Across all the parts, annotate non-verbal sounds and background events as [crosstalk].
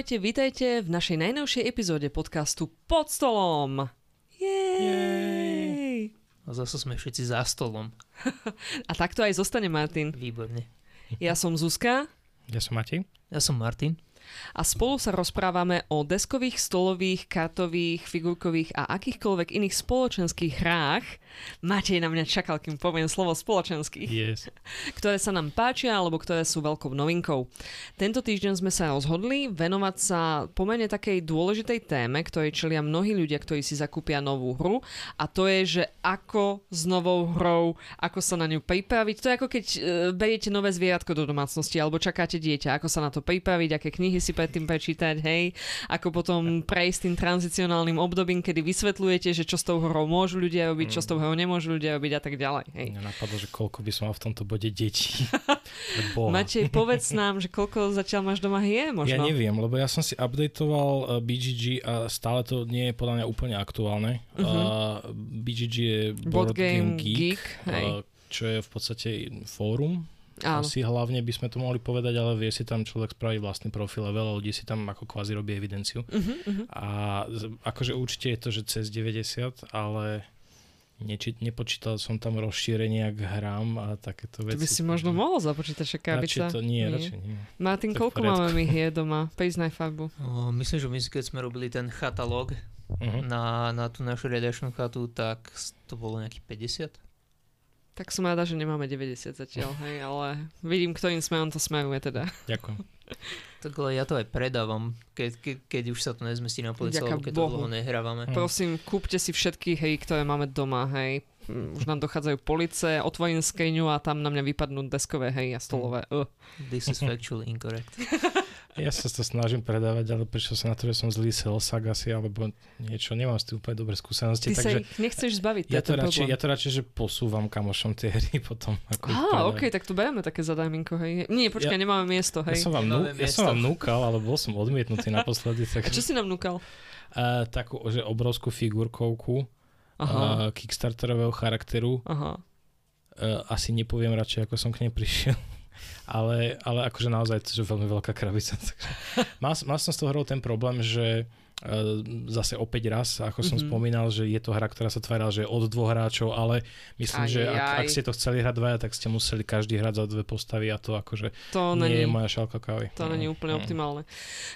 Ahojte, vítajte v našej najnovšej epizóde podcastu Pod stolom. Jej! A zase sme všetci za stolom. [laughs] A takto aj zostane Martin. Výborne. Ja som Zuzka Ja som Matej. Ja som Martin. A spolu sa rozprávame o deskových, stolových, kartových, figurkových a akýchkoľvek iných spoločenských hrách. Matej na mňa čakal, kým poviem slovo spoločenských. Yes. [laughs] ktoré sa nám páčia alebo ktoré sú veľkou novinkou. Tento týždeň sme sa rozhodli venovať sa pomerne takej dôležitej téme, ktorej čelia mnohí ľudia, ktorí si zakúpia novú hru a to je, že ako s novou hrou, ako sa na ňu pripraviť. To je ako keď e, beriete nové zvieratko do domácnosti alebo čakáte dieťa, ako sa na to pripraviť, aké knihy si predtým prečítať, hej, ako potom prejsť tým tranzicionálnym obdobím, kedy vysvetľujete, že čo s tou hrou môžu ľudia robiť, čo s tou hrou nemôžu ľudia robiť a tak ďalej. Hej. Mňa napadlo, že koľko by som mal v tomto bode detí. [laughs] Matej, povedz nám, že koľko zatiaľ máš doma hier možno. Ja neviem, lebo ja som si updateoval uh, BGG a stále to nie je podľa mňa úplne aktuálne. Uh-huh. Uh, BGG je Board Board Game Game Geek, Geek, hej. uh, čo je v podstate fórum. Áno. Asi hlavne by sme to mohli povedať, ale vie si tam človek spraviť vlastný profil a veľa ľudí si tam ako kvázi robí evidenciu. Uh-huh, uh-huh. A akože určite je to, že cez 90, ale neči, nepočítal som tam rozšírenia k hrám a takéto To veci. by si možno mohol započítať, že krabica. Radšej to nie, radšej nie. Martin, To koľko máme my hier doma? Priznaj farbu. O, myslím, že my keď sme robili ten chatalóg Uh-huh. na, na tú našu riadačnú chatu, tak to bolo nejakých 50. Tak som rada, že nemáme 90 zatiaľ, hej, ale vidím, ktorým smerom to smeruje teda. Ďakujem. Tak ale ja to aj predávam, keď, keď, keď už sa to nezmestí na policu, keď Bohu. to dlho nehrávame. Hm. Prosím, kúpte si všetky hry, ktoré máme doma, hej. Mm, Už nám dochádzajú police, otvorím skriňu a tam na mňa vypadnú deskové hry a stolové. Uh. This is factually incorrect. [laughs] Ja sa to snažím predávať, ale prišiel som na to, že som zlý salesák asi, alebo niečo. Nemám s tým úplne dobré skúsenosti, Ty sa takže ich nechceš zbaviť, ja to, radšej, ja to radšej, že posúvam kamošom tie hry [laughs] potom. Ako Á, ok, tak tu bereme také zadáminko, hej. Nie, počkaj, Ja- nemáme miesto, Ja hej. som, vám nú, ja som vám núkal, ale bol som odmietnutý [laughs] naposledy. A Tak, čo si nám núkal? a, takú, že obrovskú figurkovku Aha, a, Kickstarterového charakteru. aha. A, asi nepoviem radšej, ako som k nej prišiel. Ale, ale akože naozaj to je veľmi veľká krabica. Mal, mal som s tou hrou ten problém, že zase opäť raz, ako som Mhm. spomínal, že je to hra, ktorá sa tvárala, že je od dvoch hráčov, ale myslím, že Aj, ak, aj. ak ste to chceli hrať dvaja, tak ste museli každý hrať za dve postavy a to akože To nie není... je moja šálka kávy. To není Mm, úplne mm. optimálne.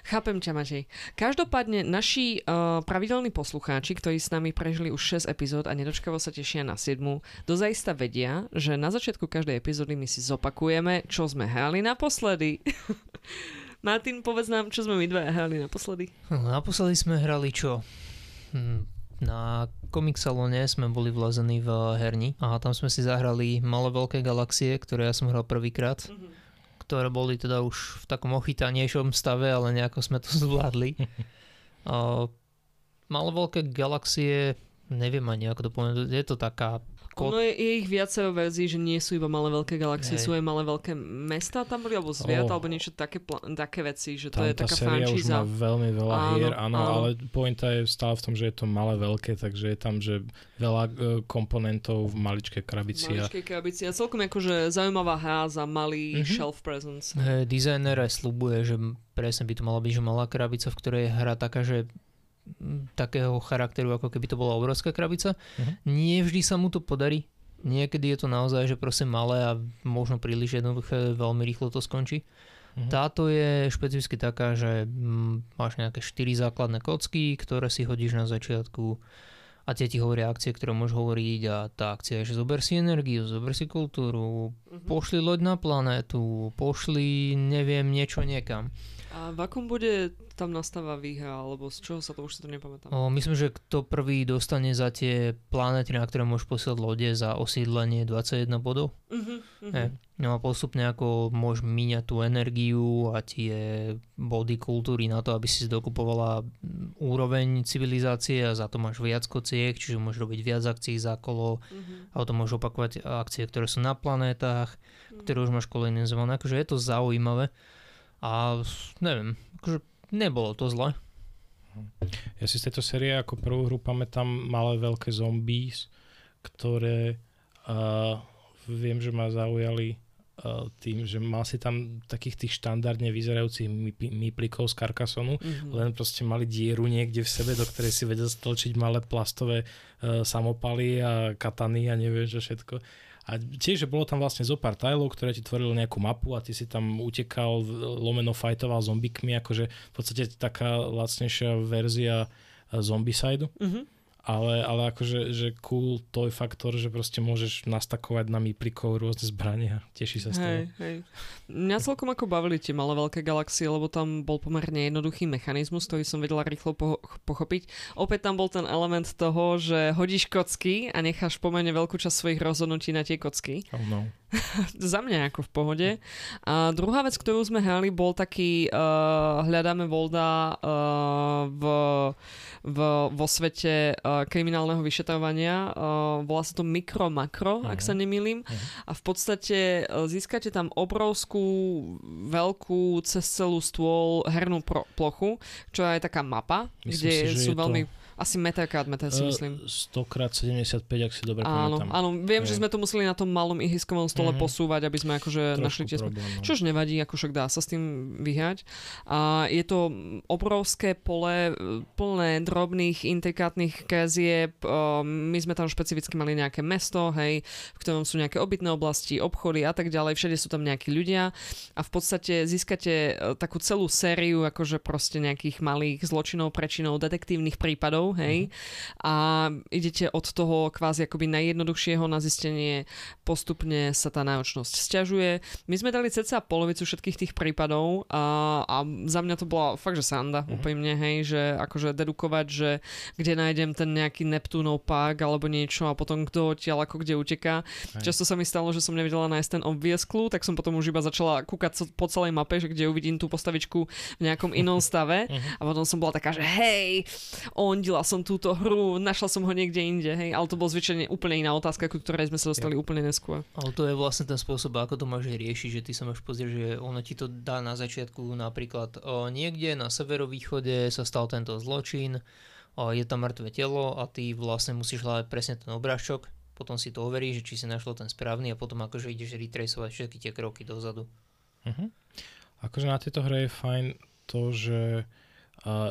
Chápem ťa, Matej. Každopádne naši uh, pravidelní poslucháči, ktorí s nami prežili už 6 epizód a nedočkavo sa tešia na 7, dozajista vedia, že na začiatku každej epizódy my si zopakujeme, čo sme hrali naposledy. [laughs] Martin, povedz nám, čo sme my dve hrali naposledy. No, naposledy sme hrali čo? Hm, Na Comic Salone sme boli vlazení v herni a tam sme si zahrali malé veľké galaxie, ktoré ja som hral prvýkrát, ktoré boli teda už v takom ochytanejšom stave, ale nejako sme to [laughs] zvládli. Malé veľké galaxie, neviem ani ako to poviem, je to taká Ko- Ono je, je ich viacero verzií, že nie sú iba malé veľké galaxie, Hej. sú aj malé veľké mesta tam boli, alebo zviat, Oh. alebo niečo také, pla- také veci, že to Tam je tá taká séria už frančíza. má veľmi veľa Áno, hier, áno, áno. ale pointa je stále v tom, že je to malé veľké, takže je tam, že veľa e, komponentov v maličkej krabici. A, Maličkej krabici. A celkom akože zaujímavá hra za malý Mhm. shelf presence. Hej, dizajner aj slubuje, že presne by to mala byť že malá krabica, v ktorej je hra taká, že takého charakteru, ako keby to bola obrovská krabica. Mhm. Nie vždy sa mu to podarí. Niekedy je to naozaj, že proste malé a možno príliš jednoduché, veľmi rýchlo to skončí. Mhm. Táto je špecificky taká, že mm, máš nejaké 4 základné kocky, ktoré si hodíš na začiatku a tie ti hovoria akcie, ktoré môžeš hovoriť a tá akcia je, že zober si energiu, zober si kultúru, Mhm. pošli loď na planétu, pošli neviem niečo niekam. A v akom bude tam nastáva výhra, alebo z čoho sa to už si to nepamätám. O, myslím, že kto prvý dostane za tie planéty, na ktoré môžeš posielať lode za osídlenie 21 bodov. Uh-huh, uh-huh. No a postupne ako môžeš míňať tú energiu a tie body kultúry na to, aby si dokupovala úroveň civilizácie a za to máš viac kociek, čiže môžeš robiť viac akcií za kolo, Uh-huh. a to môžeš opakovať akcie, ktoré sú na planétach, ktoré už máš kolonizované, akože je to zaujímavé a neviem, akože nebolo to zle. Ja si z tejto série ako prvú hru pamätám malé veľké zombies, ktoré uh, viem, že ma zaujali uh, tým, že mal si tam takých tých štandardne vyzerajúcich míplikov z Carcassonu, mm-hmm. len proste mali dieru niekde v sebe, do ktorej si vedel stolčiť malé plastové uh, samopaly a katany a neviem, že všetko. A tiež, že bolo tam vlastne zo pár tajlov, ktoré ti tvorili nejakú mapu a ty si tam utekal, lomeno fajtoval zombikmi, akože v podstate taká lacnejšia verzia zombicide. Mm-hmm ale, ale akože že cool to je faktor, že proste môžeš nastakovať na míplikov rôzne zbrania a teší sa z toho. Hej, hej. Mňa celkom ako bavili tie malé veľké galaxie, lebo tam bol pomerne jednoduchý mechanizmus, ktorý som vedela rýchlo po- pochopiť. Opäť tam bol ten element toho, že hodíš kocky a necháš pomerne veľkú časť svojich rozhodnutí na tie kocky. Oh no. [laughs] Za mňa ako v pohode. A druhá vec, ktorú sme hrali, bol taký uh, hľadáme Volda uh, v v, vo svete uh, kriminálneho vyšetrovania. Uh, volá sa to mikro makro, uh-huh. ak sa nemýlim. Uh-huh. A v podstate uh, získate tam obrovskú, veľkú, cez celú stôl hernú pro- plochu, čo je taká mapa, Myslím kde si, sú veľmi... To asi meter krát meter si myslím. 100 krát 75, ak si dobre áno, pamätám. Áno, viem, je. že sme to museli na tom malom ihriskovom stole mm-hmm. posúvať, aby sme akože Trošku našli tie... Problém, no. Čož nevadí, ako však dá sa s tým vyhrať. A je to obrovské pole, plné drobných, intrikátnych krezieb. My sme tam špecificky mali nejaké mesto, hej, v ktorom sú nejaké obytné oblasti, obchody a tak ďalej. Všade sú tam nejakí ľudia a v podstate získate takú celú sériu akože proste nejakých malých zločinov, prečinov, detektívnych prípadov prípadov, hej, a idete od toho kvázi akoby najjednoduchšieho na zistenie, postupne sa tá náročnosť stiažuje. My sme dali ceca polovicu všetkých tých prípadov a, a za mňa to bola fakt, že sanda uh-huh. úplne, hej, že akože dedukovať, že kde nájdem ten nejaký Neptúnov park alebo niečo a potom kto odtiaľ ako kde uteká. Hej. Často sa mi stalo, že som nevedela nájsť ten obvious clue, tak som potom už iba začala kúkať po celej mape, že kde uvidím tú postavičku v nejakom inom stave uh-huh. a potom som bola taká, že hej, on chytila som túto hru, našla som ho niekde inde, hej, ale to bol zvyčajne úplne iná otázka, ku ktorej sme sa dostali ja. úplne neskôr. Ale to je vlastne ten spôsob, ako to môže riešiť, že ty sa máš pozrieť, že ono ti to dá na začiatku napríklad o, niekde na severovýchode sa stal tento zločin, o, je tam mŕtve telo a ty vlastne musíš hľadať presne ten obrázok, potom si to overíš, či si našlo ten správny a potom akože ideš retracovať všetky tie kroky dozadu. Uh-huh. Akože na tejto hre je fajn to, že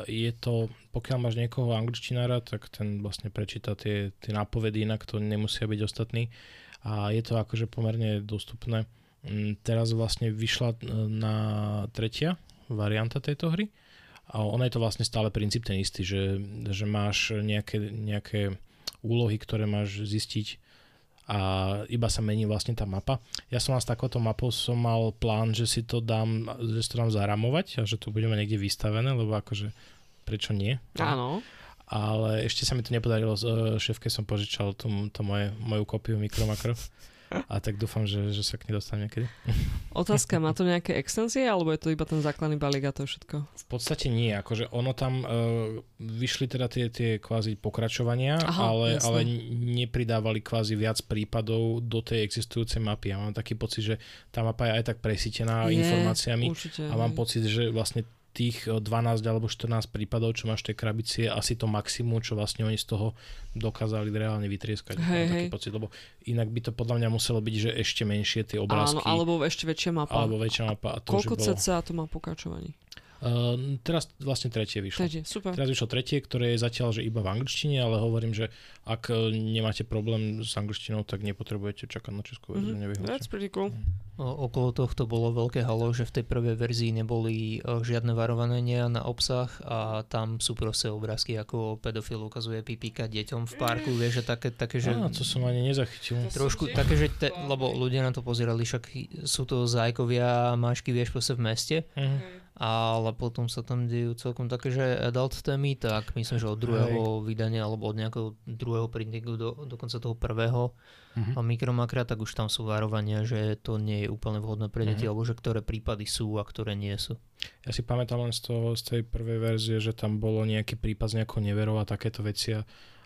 je to, pokiaľ máš niekoho angličtinára, tak ten vlastne prečíta tie, tie nápovedy, inak to nemusia byť ostatní. A je to akože pomerne dostupné. Mm, teraz vlastne vyšla e, na tretia varianta tejto hry. A ona je to vlastne stále princíp ten istý, že, že máš nejaké, nejaké úlohy, ktoré máš zistiť a iba sa mení vlastne tá mapa. Ja som mal s takouto mapou som mal plán, že si to dám, že si to dám zaramovať a že to budeme niekde vystavené, lebo akože prečo nie? Áno. Ale ešte sa mi to nepodarilo, e, šéfke som požičal tú, tú moje, moju kópiu Mikromakro. A tak dúfam, že, že sa k nej dostanem niekedy. Otázka, má to nejaké extenzie, alebo je to iba ten základný balík a to všetko? V podstate nie, akože ono tam uh, vyšli teda tie, tie kvázi pokračovania, Aha, ale, ale nepridávali kvázi viac prípadov do tej existujúcej mapy. Ja mám taký pocit, že tá mapa je aj tak presítená je, informáciami určite, a mám pocit, že vlastne tých 12 eh, alebo 14 prípadov, čo máš tej krabici, je asi to maximum, čo vlastne oni z toho dokázali reálne vytrieskať. Hej, taký pocit, lebo inak by to podľa mňa muselo byť, že ešte menšie tie obrázky. Áno, alebo ešte väčšia mapa. Alebo väčšia mapa. A to, Koľko bolo... cca to má pokračovaní? Uh, teraz vlastne tretie vyšlo. Tretie, super. Teraz vyšlo tretie, ktoré je zatiaľ že iba v angličtine, ale hovorím, že ak e, nemáte problém s angličtinou, tak nepotrebujete čakať na českú verziu. Mm-hmm. That's pretty cool. O, okolo tohto bolo veľké halo, že v tej prvej verzii neboli uh, žiadne varovania na obsah a tam sú proste obrázky, ako pedofil ukazuje pipíka deťom v parku, vieš, že také, také že... Á, to som ani nezachytil. Trošku také, že te, lebo ľudia na to pozerali, však sú to zajkovia, mášky, vieš, proste v meste. Mm-hmm ale potom sa tam dejú celkom také, že adult témy, tak myslím, že od druhého Hej. vydania alebo od nejakého druhého printingu do, dokonca toho prvého uh-huh. mikromakra, tak už tam sú varovania, že to nie je úplne vhodné pre deti, uh-huh. alebo že ktoré prípady sú a ktoré nie sú. Ja si pamätám len z, toho, z tej prvej verzie, že tam bolo nejaký prípad z nejakou neverou a takéto veci a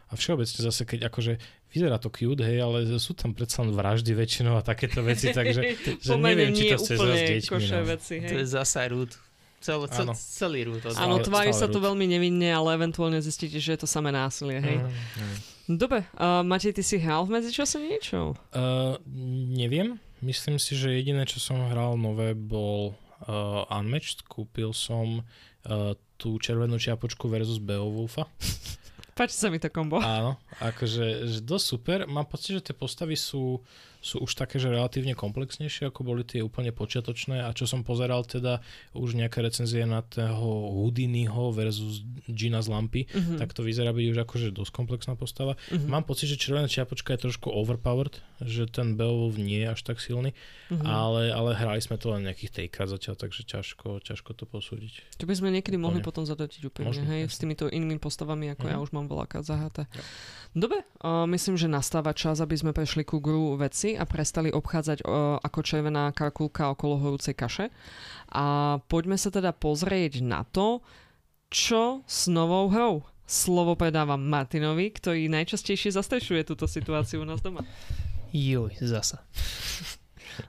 a všeobecne zase, keď akože vyzerá to cute, hej, ale sú tam predsa len vraždy väčšinou a takéto veci, takže [laughs] že neviem, či to chce s deťmi. No. Veci, hej. To je zasa rúd. Cel, cel, celý rúd. Áno, tvári sa to veľmi nevinne, ale eventuálne zistíte, že je to samé násilie, hej. Mm, mm. Dobre, uh, Matej, ty si hral v medzičase niečo? Uh, neviem, Myslím si, že jediné, čo som hral nové, bol uh, Unmatched. Kúpil som uh, tú červenú čiapočku versus Beowulfa. Páči sa mi to kombo. Áno, akože že dosť super. Mám pocit, že tie postavy sú sú už také, že relatívne komplexnejšie, ako boli tie úplne počiatočné a čo som pozeral teda už nejaké recenzie na toho Houdiniho versus Gina z lampy, uh-huh. tak to vyzerá byť už akože dosť komplexná postava. Uh-huh. Mám pocit, že Červená čiapočka je trošku overpowered, že ten Beowulf nie je až tak silný, uh-huh. ale, ale hrali sme to len nejakých tejkrát zatiaľ, takže ťažko, ťažko to posúdiť. To by sme niekedy úplne. mohli potom zadotiť úplne, Možno, hej, s týmito inými postavami, ako uh-huh. ja už mám veľakrát zaháte. Ja. Dobre, uh, myslím, že nastáva čas, aby sme prešli ku gru veci veci a prestali obchádzať o, ako červená kalkulka okolo horúcej kaše. A poďme sa teda pozrieť na to, čo s novou hrou. Slovo predávam Martinovi, ktorý najčastejšie zastrešuje túto situáciu u nás doma. Joj, zasa.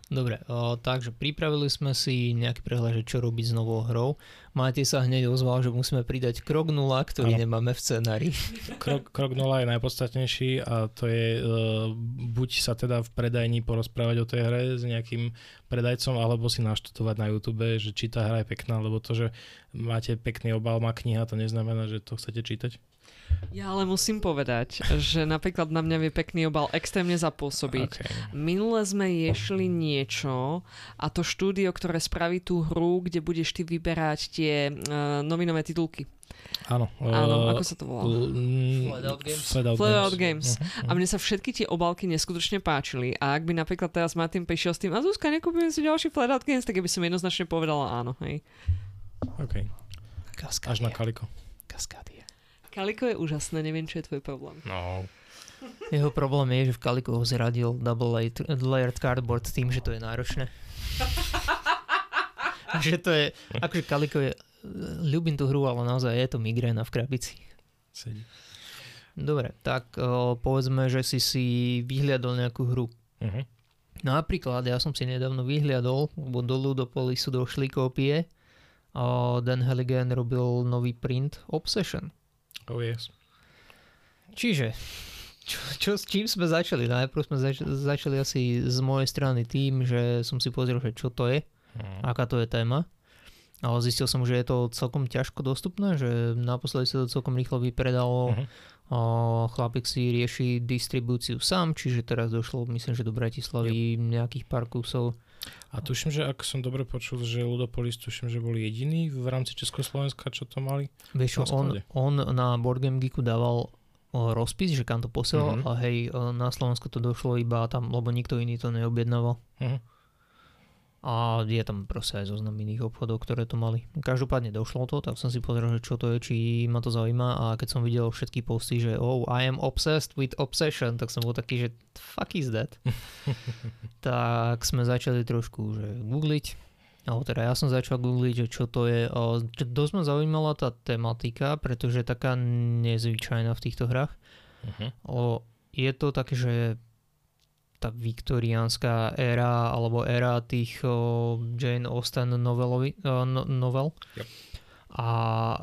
Dobre, o, takže pripravili sme si nejaký prehľad, že čo robiť s novou hrou. Máte sa hneď ozval, že musíme pridať krok 0, ktorý ano. nemáme v scenári. Krok, krok 0 je najpodstatnejší a to je uh, buď sa teda v predajni porozprávať o tej hre s nejakým predajcom, alebo si naštudovať na YouTube, že či tá hra je pekná, lebo to, že máte pekný obal, má kniha, to neznamená, že to chcete čítať. Ja ale musím povedať, že napríklad na mňa vie pekný obal extrémne zapôsobiť. Okay. Minule sme ješli niečo a to štúdio, ktoré spraví tú hru, kde budeš ty vyberať tie uh, novinové titulky. Áno. Áno, ako sa to volá? Flatout Games. Flatout Games. Uh-huh. A mne sa všetky tie obálky neskutočne páčili. A ak by napríklad teraz Martin prišiel s tým, a Zuzka, nekúpim si ďalší Flatout Games, tak by som jednoznačne povedala áno. Hej. OK. Kaskadia. Až na kaliko. Kaskadia. Kaliko je úžasné, neviem, čo je tvoj problém. No. Jeho problém je, že v Kaliko ho zradil double layered cardboard tým, že to je náročné. [laughs] že to je, akože Kaliko je, ľubím tú hru, ale naozaj je to migréna v krabici. Sedí. Dobre, tak o, povedzme, že si si vyhliadol nejakú hru. Uh-huh. Napríklad, ja som si nedávno vyhliadol, lebo do Ludopolisu došli kópie. O, Dan Halligan robil nový print Obsession. Oh yes. Čiže, čo, čo, s čím sme začali? Najprv sme zač- začali asi z mojej strany tým, že som si pozrel, že čo to je, hmm. aká to je téma. Ale zistil som, že je to celkom ťažko dostupné, že naposledy sa to celkom rýchlo vypredalo. Uh-huh. O, chlapík si rieši distribúciu sám, čiže teraz došlo, myslím, že do Bratislavy yep. nejakých pár kusov. A tuším, že ak som dobre počul, že Ludopolis tuším, že boli jediní v rámci Československa, čo to mali. Vieš on, on na Board Game Geeku dával o, rozpis, že kam to posielal uh-huh. a hej, na Slovensku to došlo iba tam, lebo nikto iný to neobjednával. Uh-huh. A je tam proste aj zoznam iných obchodov, ktoré to mali. Každopádne došlo to, tak som si pozrel, že čo to je, či ma to zaujíma a keď som videl všetky posty, že oh, I am obsessed with obsession, tak som bol taký, že fuck is that? [laughs] tak sme začali trošku že googliť, alebo teda ja som začal googliť, že čo to je. Dosť ma zaujímala tá tematika, pretože je taká nezvyčajná v týchto hrách. Uh-huh. O, je to také, že tá viktoriánska éra alebo éra tých o, Jane Austen novelovi, o, no, novel. Yep. A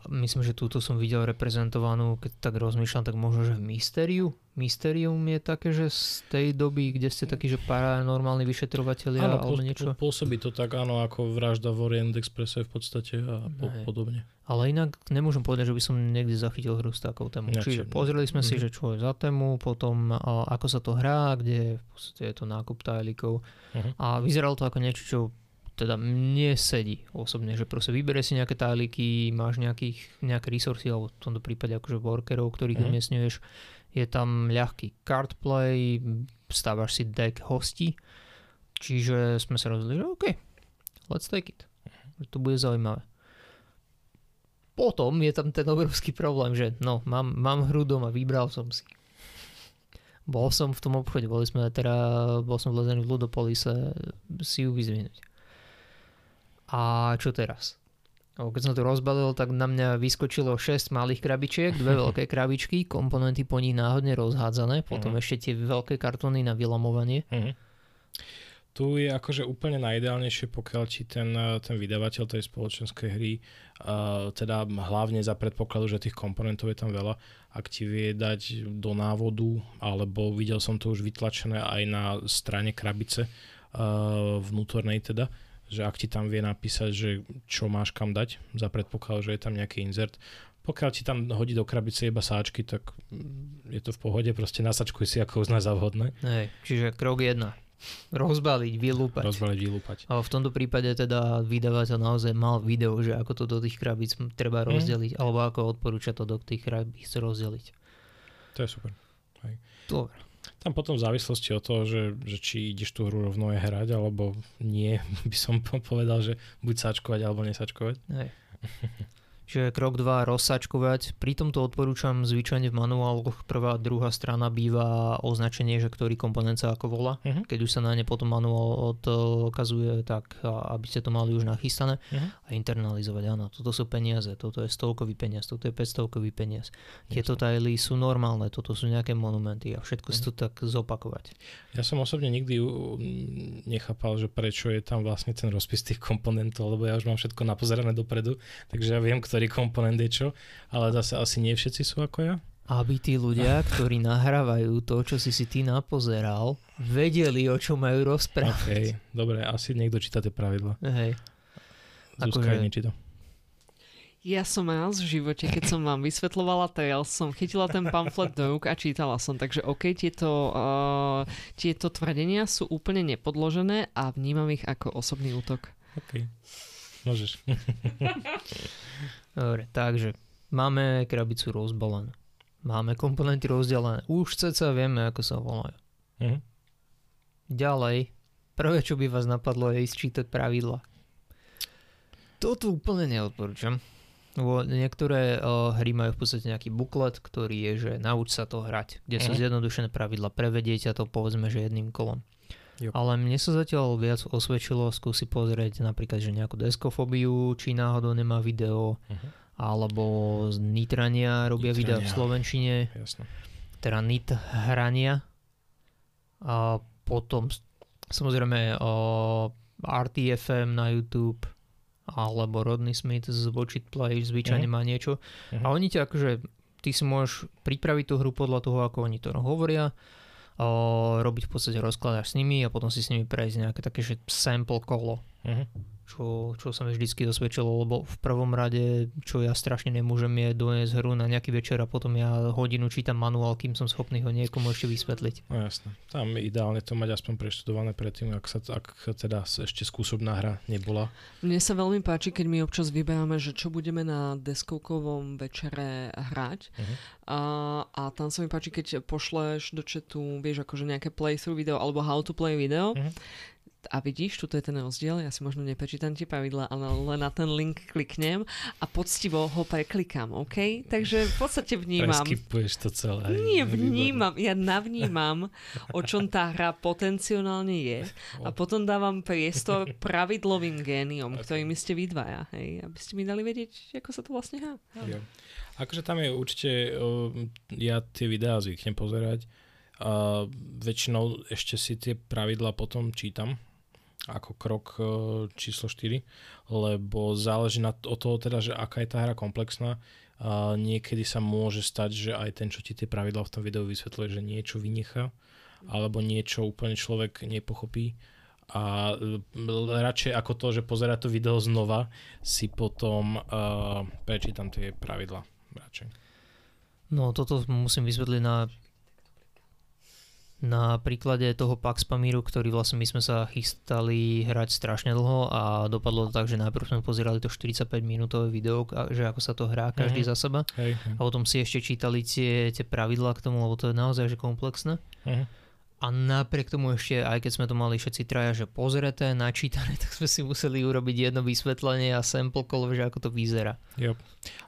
myslím, že túto som videl reprezentovanú, keď tak rozmýšľam, tak možno, že v Mysteriu. Mysterium je také, že z tej doby, kde ste takí, že paranormálni vyšetrovatelia áno, alebo niečo. pôsobí to tak, áno, ako vražda v Orient Expresse v podstate a po, podobne. Ale inak nemôžem povedať, že by som niekde zachytil hru s takou témou. Ja, Čiže pozreli sme si, mhm. že čo je za tému, potom a, ako sa to hrá, kde v podstate je to nákup tajlíkov. Mm-hmm. A vyzeralo to ako niečo, čo teda mne sedí osobne, že proste vybere si nejaké tajlíky, máš nejakých, nejaké resursy, alebo v tomto prípade akože workerov, ktorých mm. umiestňuješ, je tam ľahký card play, stávaš si deck hostí, čiže sme sa rozhodli, že OK, let's take it. To bude zaujímavé. Potom je tam ten obrovský problém, že no, mám, mám hru doma, vybral som si. Bol som v tom obchode, boli sme teda, bol som vlezený v Ludopolise si ju vyzvinúť. A čo teraz? Keď som to rozbalil, tak na mňa vyskočilo 6 malých krabičiek, dve [laughs] veľké krabičky, komponenty po nich náhodne rozhádzané, potom uh-huh. ešte tie veľké kartóny na vylamovanie. Uh-huh. Tu je akože úplne najideálnejšie, pokiaľ ti ten, ten vydavateľ tej spoločenskej hry, uh, teda hlavne za predpokladu, že tých komponentov je tam veľa, ak ti vie dať do návodu, alebo videl som to už vytlačené aj na strane krabice, uh, vnútornej teda, že ak ti tam vie napísať, že čo máš kam dať, za predpoklad, že je tam nejaký insert, pokiaľ ti tam hodí do krabice iba sáčky, tak mm, je to v pohode, proste nasačkuj si, ako uznáš za vhodné. Hej, čiže krok jedna. Rozbaliť, vylúpať. Rozbaliť, vylúpať. A v tomto prípade teda vydavateľ naozaj mal video, že ako to do tých krabíc treba Mhm. rozdeliť, alebo ako odporúča to do tých krabíc rozdeliť. To je super. Dobre. Tam potom v závislosti od toho, že, že či ideš tú hru rovno je hrať, alebo nie, [laughs] by som po- povedal, že buď sačkovať, alebo nesačkovať. Hej. [laughs] Čiže krok 2 rozsačkovať. Pri tomto odporúčam zvyčajne v manuáloch prvá a druhá strana býva označenie, že ktorý komponent sa ako volá. Uh-huh. Keď už sa na ne potom manuál odkazuje, tak aby ste to mali už nachystané Uh-huh. a internalizovať. Áno, toto sú peniaze, toto je stovkový peniaz, toto je 500 peniaz. Tieto tajly sú normálne, toto sú nejaké monumenty a všetko si to tak zopakovať. Ja som osobne nikdy nechápal, že prečo je tam vlastne ten rozpis tých komponentov, lebo ja už mám všetko napozerané dopredu, takže ja viem, ktorý komponent je čo, ale zase asi nie všetci sú ako ja. Aby tí ľudia, [laughs] ktorí nahrávajú to, čo si si ty napozeral, vedeli, o čo majú rozprávať. OK, dobre, asi niekto číta tie pravidla. Hej. Zuzka Akože- ich nečíta. Ja som raz v živote, keď som vám vysvetlovala Tales, som chytila ten pamflet do rúk a čítala som. Takže OK, tieto, uh, tieto tvrdenia sú úplne nepodložené a vnímam ich ako osobný útok. OK, môžeš. [laughs] Dobre, takže máme krabicu rozbalenú. Máme komponenty rozdelené. Už ceca vieme, ako sa volajú. Mhm. Ďalej, prvé, čo by vás napadlo, je ísť čítať pravidla. Toto úplne neodporúčam. Lebo niektoré uh, hry majú v podstate nejaký buklet, ktorý je, že nauč sa to hrať, kde sú Mhm. zjednodušené pravidla, prevedieť to povedzme, že jedným kolom. Jo. Ale mne sa zatiaľ viac osvedčilo skúsi pozrieť napríklad, že nejakú deskofóbiu, či náhodou nemá video, Mhm. alebo z Nitrania robia videa v Nitrania. Slovenčine, Jasné. teda Nit hrania. A potom samozrejme o, RTFM na YouTube alebo Rodney Smith z Watch It Play zvyčajne Mhm. má niečo. Mhm. A oni ťa akože, ty si môžeš pripraviť tú hru podľa toho, ako oni to hovoria, robiť v podstate rozkladáš s nimi a potom si s nimi prejsť nejaké také, že sample kolo Mhm. Čo, čo sa mi vždycky dosvedčilo, lebo v prvom rade, čo ja strašne nemôžem je doniesť hru na nejaký večer a potom ja hodinu čítam manuál, kým som schopný ho niekomu ešte vysvetliť. No jasné. Tam je ideálne to mať aspoň preštudované predtým, ak, sa, ak teda ešte skúsobná hra nebola. Mne sa veľmi páči, keď my občas vyberáme, že čo budeme na deskovkovom večere hrať. Mhm. A, a tam sa mi páči, keď pošleš do chatu, vieš, akože nejaké playthrough video alebo how to play video. Mhm. A vidíš, tu je ten rozdiel, ja si možno neprečítam tie pravidlá, ale len na ten link kliknem a poctivo ho preklikám, OK? Takže v podstate vnímam. Preskipuješ to celé. Nie, vnímam, ja navnímam, o čom tá hra potenciálne je a potom dávam priestor pravidlovým géniom, Ok. ktorými ste vy dvaja, hej, aby ste mi dali vedieť, ako sa to vlastne hrá. Jo. Akože tam je určite, uh, ja tie videá zvyknem pozerať a väčšinou ešte si tie pravidla potom čítam ako krok uh, číslo 4, lebo záleží na, od toho teda, že aká je tá hra komplexná. A niekedy sa môže stať, že aj ten, čo ti tie pravidla v tom videu vysvetľuje, že niečo vynechá, alebo niečo úplne človek nepochopí a l- radšej ako to, že pozera to video znova, si potom uh, prečítam tie pravidla. Radšej. No toto musím vysvetliť na na príklade toho Pax Pamíru, ktorý vlastne my sme sa chystali hrať strašne dlho a dopadlo to tak, že najprv sme pozerali to 45 minútové video, že ako sa to hrá každý Mhm. za seba Hej. a potom si ešte čítali tie, tie pravidlá k tomu, lebo to je naozaj že komplexné. Mhm. A napriek tomu ešte, aj keď sme to mali všetci traja, že pozreté, načítané, [laughs] tak sme si museli urobiť jedno vysvetlenie a sample call, že ako to vyzerá. Jo.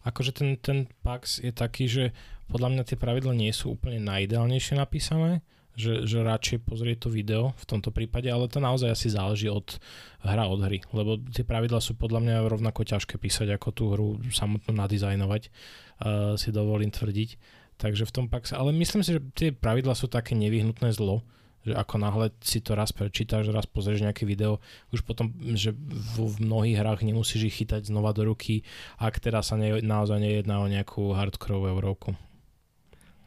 Akože ten, ten Pax je taký, že podľa mňa tie pravidla nie sú úplne najideálnejšie napísané, že, že radšej pozrieť to video v tomto prípade, ale to naozaj asi záleží od hra od hry, lebo tie pravidla sú podľa mňa rovnako ťažké písať, ako tú hru samotnú nadizajnovať, uh, si dovolím tvrdiť. Takže v tom Paxe, ale myslím si, že tie pravidla sú také nevyhnutné zlo, že ako náhle si to raz prečítaš, raz pozrieš nejaké video, už potom, že v, v mnohých hrách nemusíš ich chytať znova do ruky, ak teda sa ne, naozaj nejedná o nejakú hardcoreovú európku.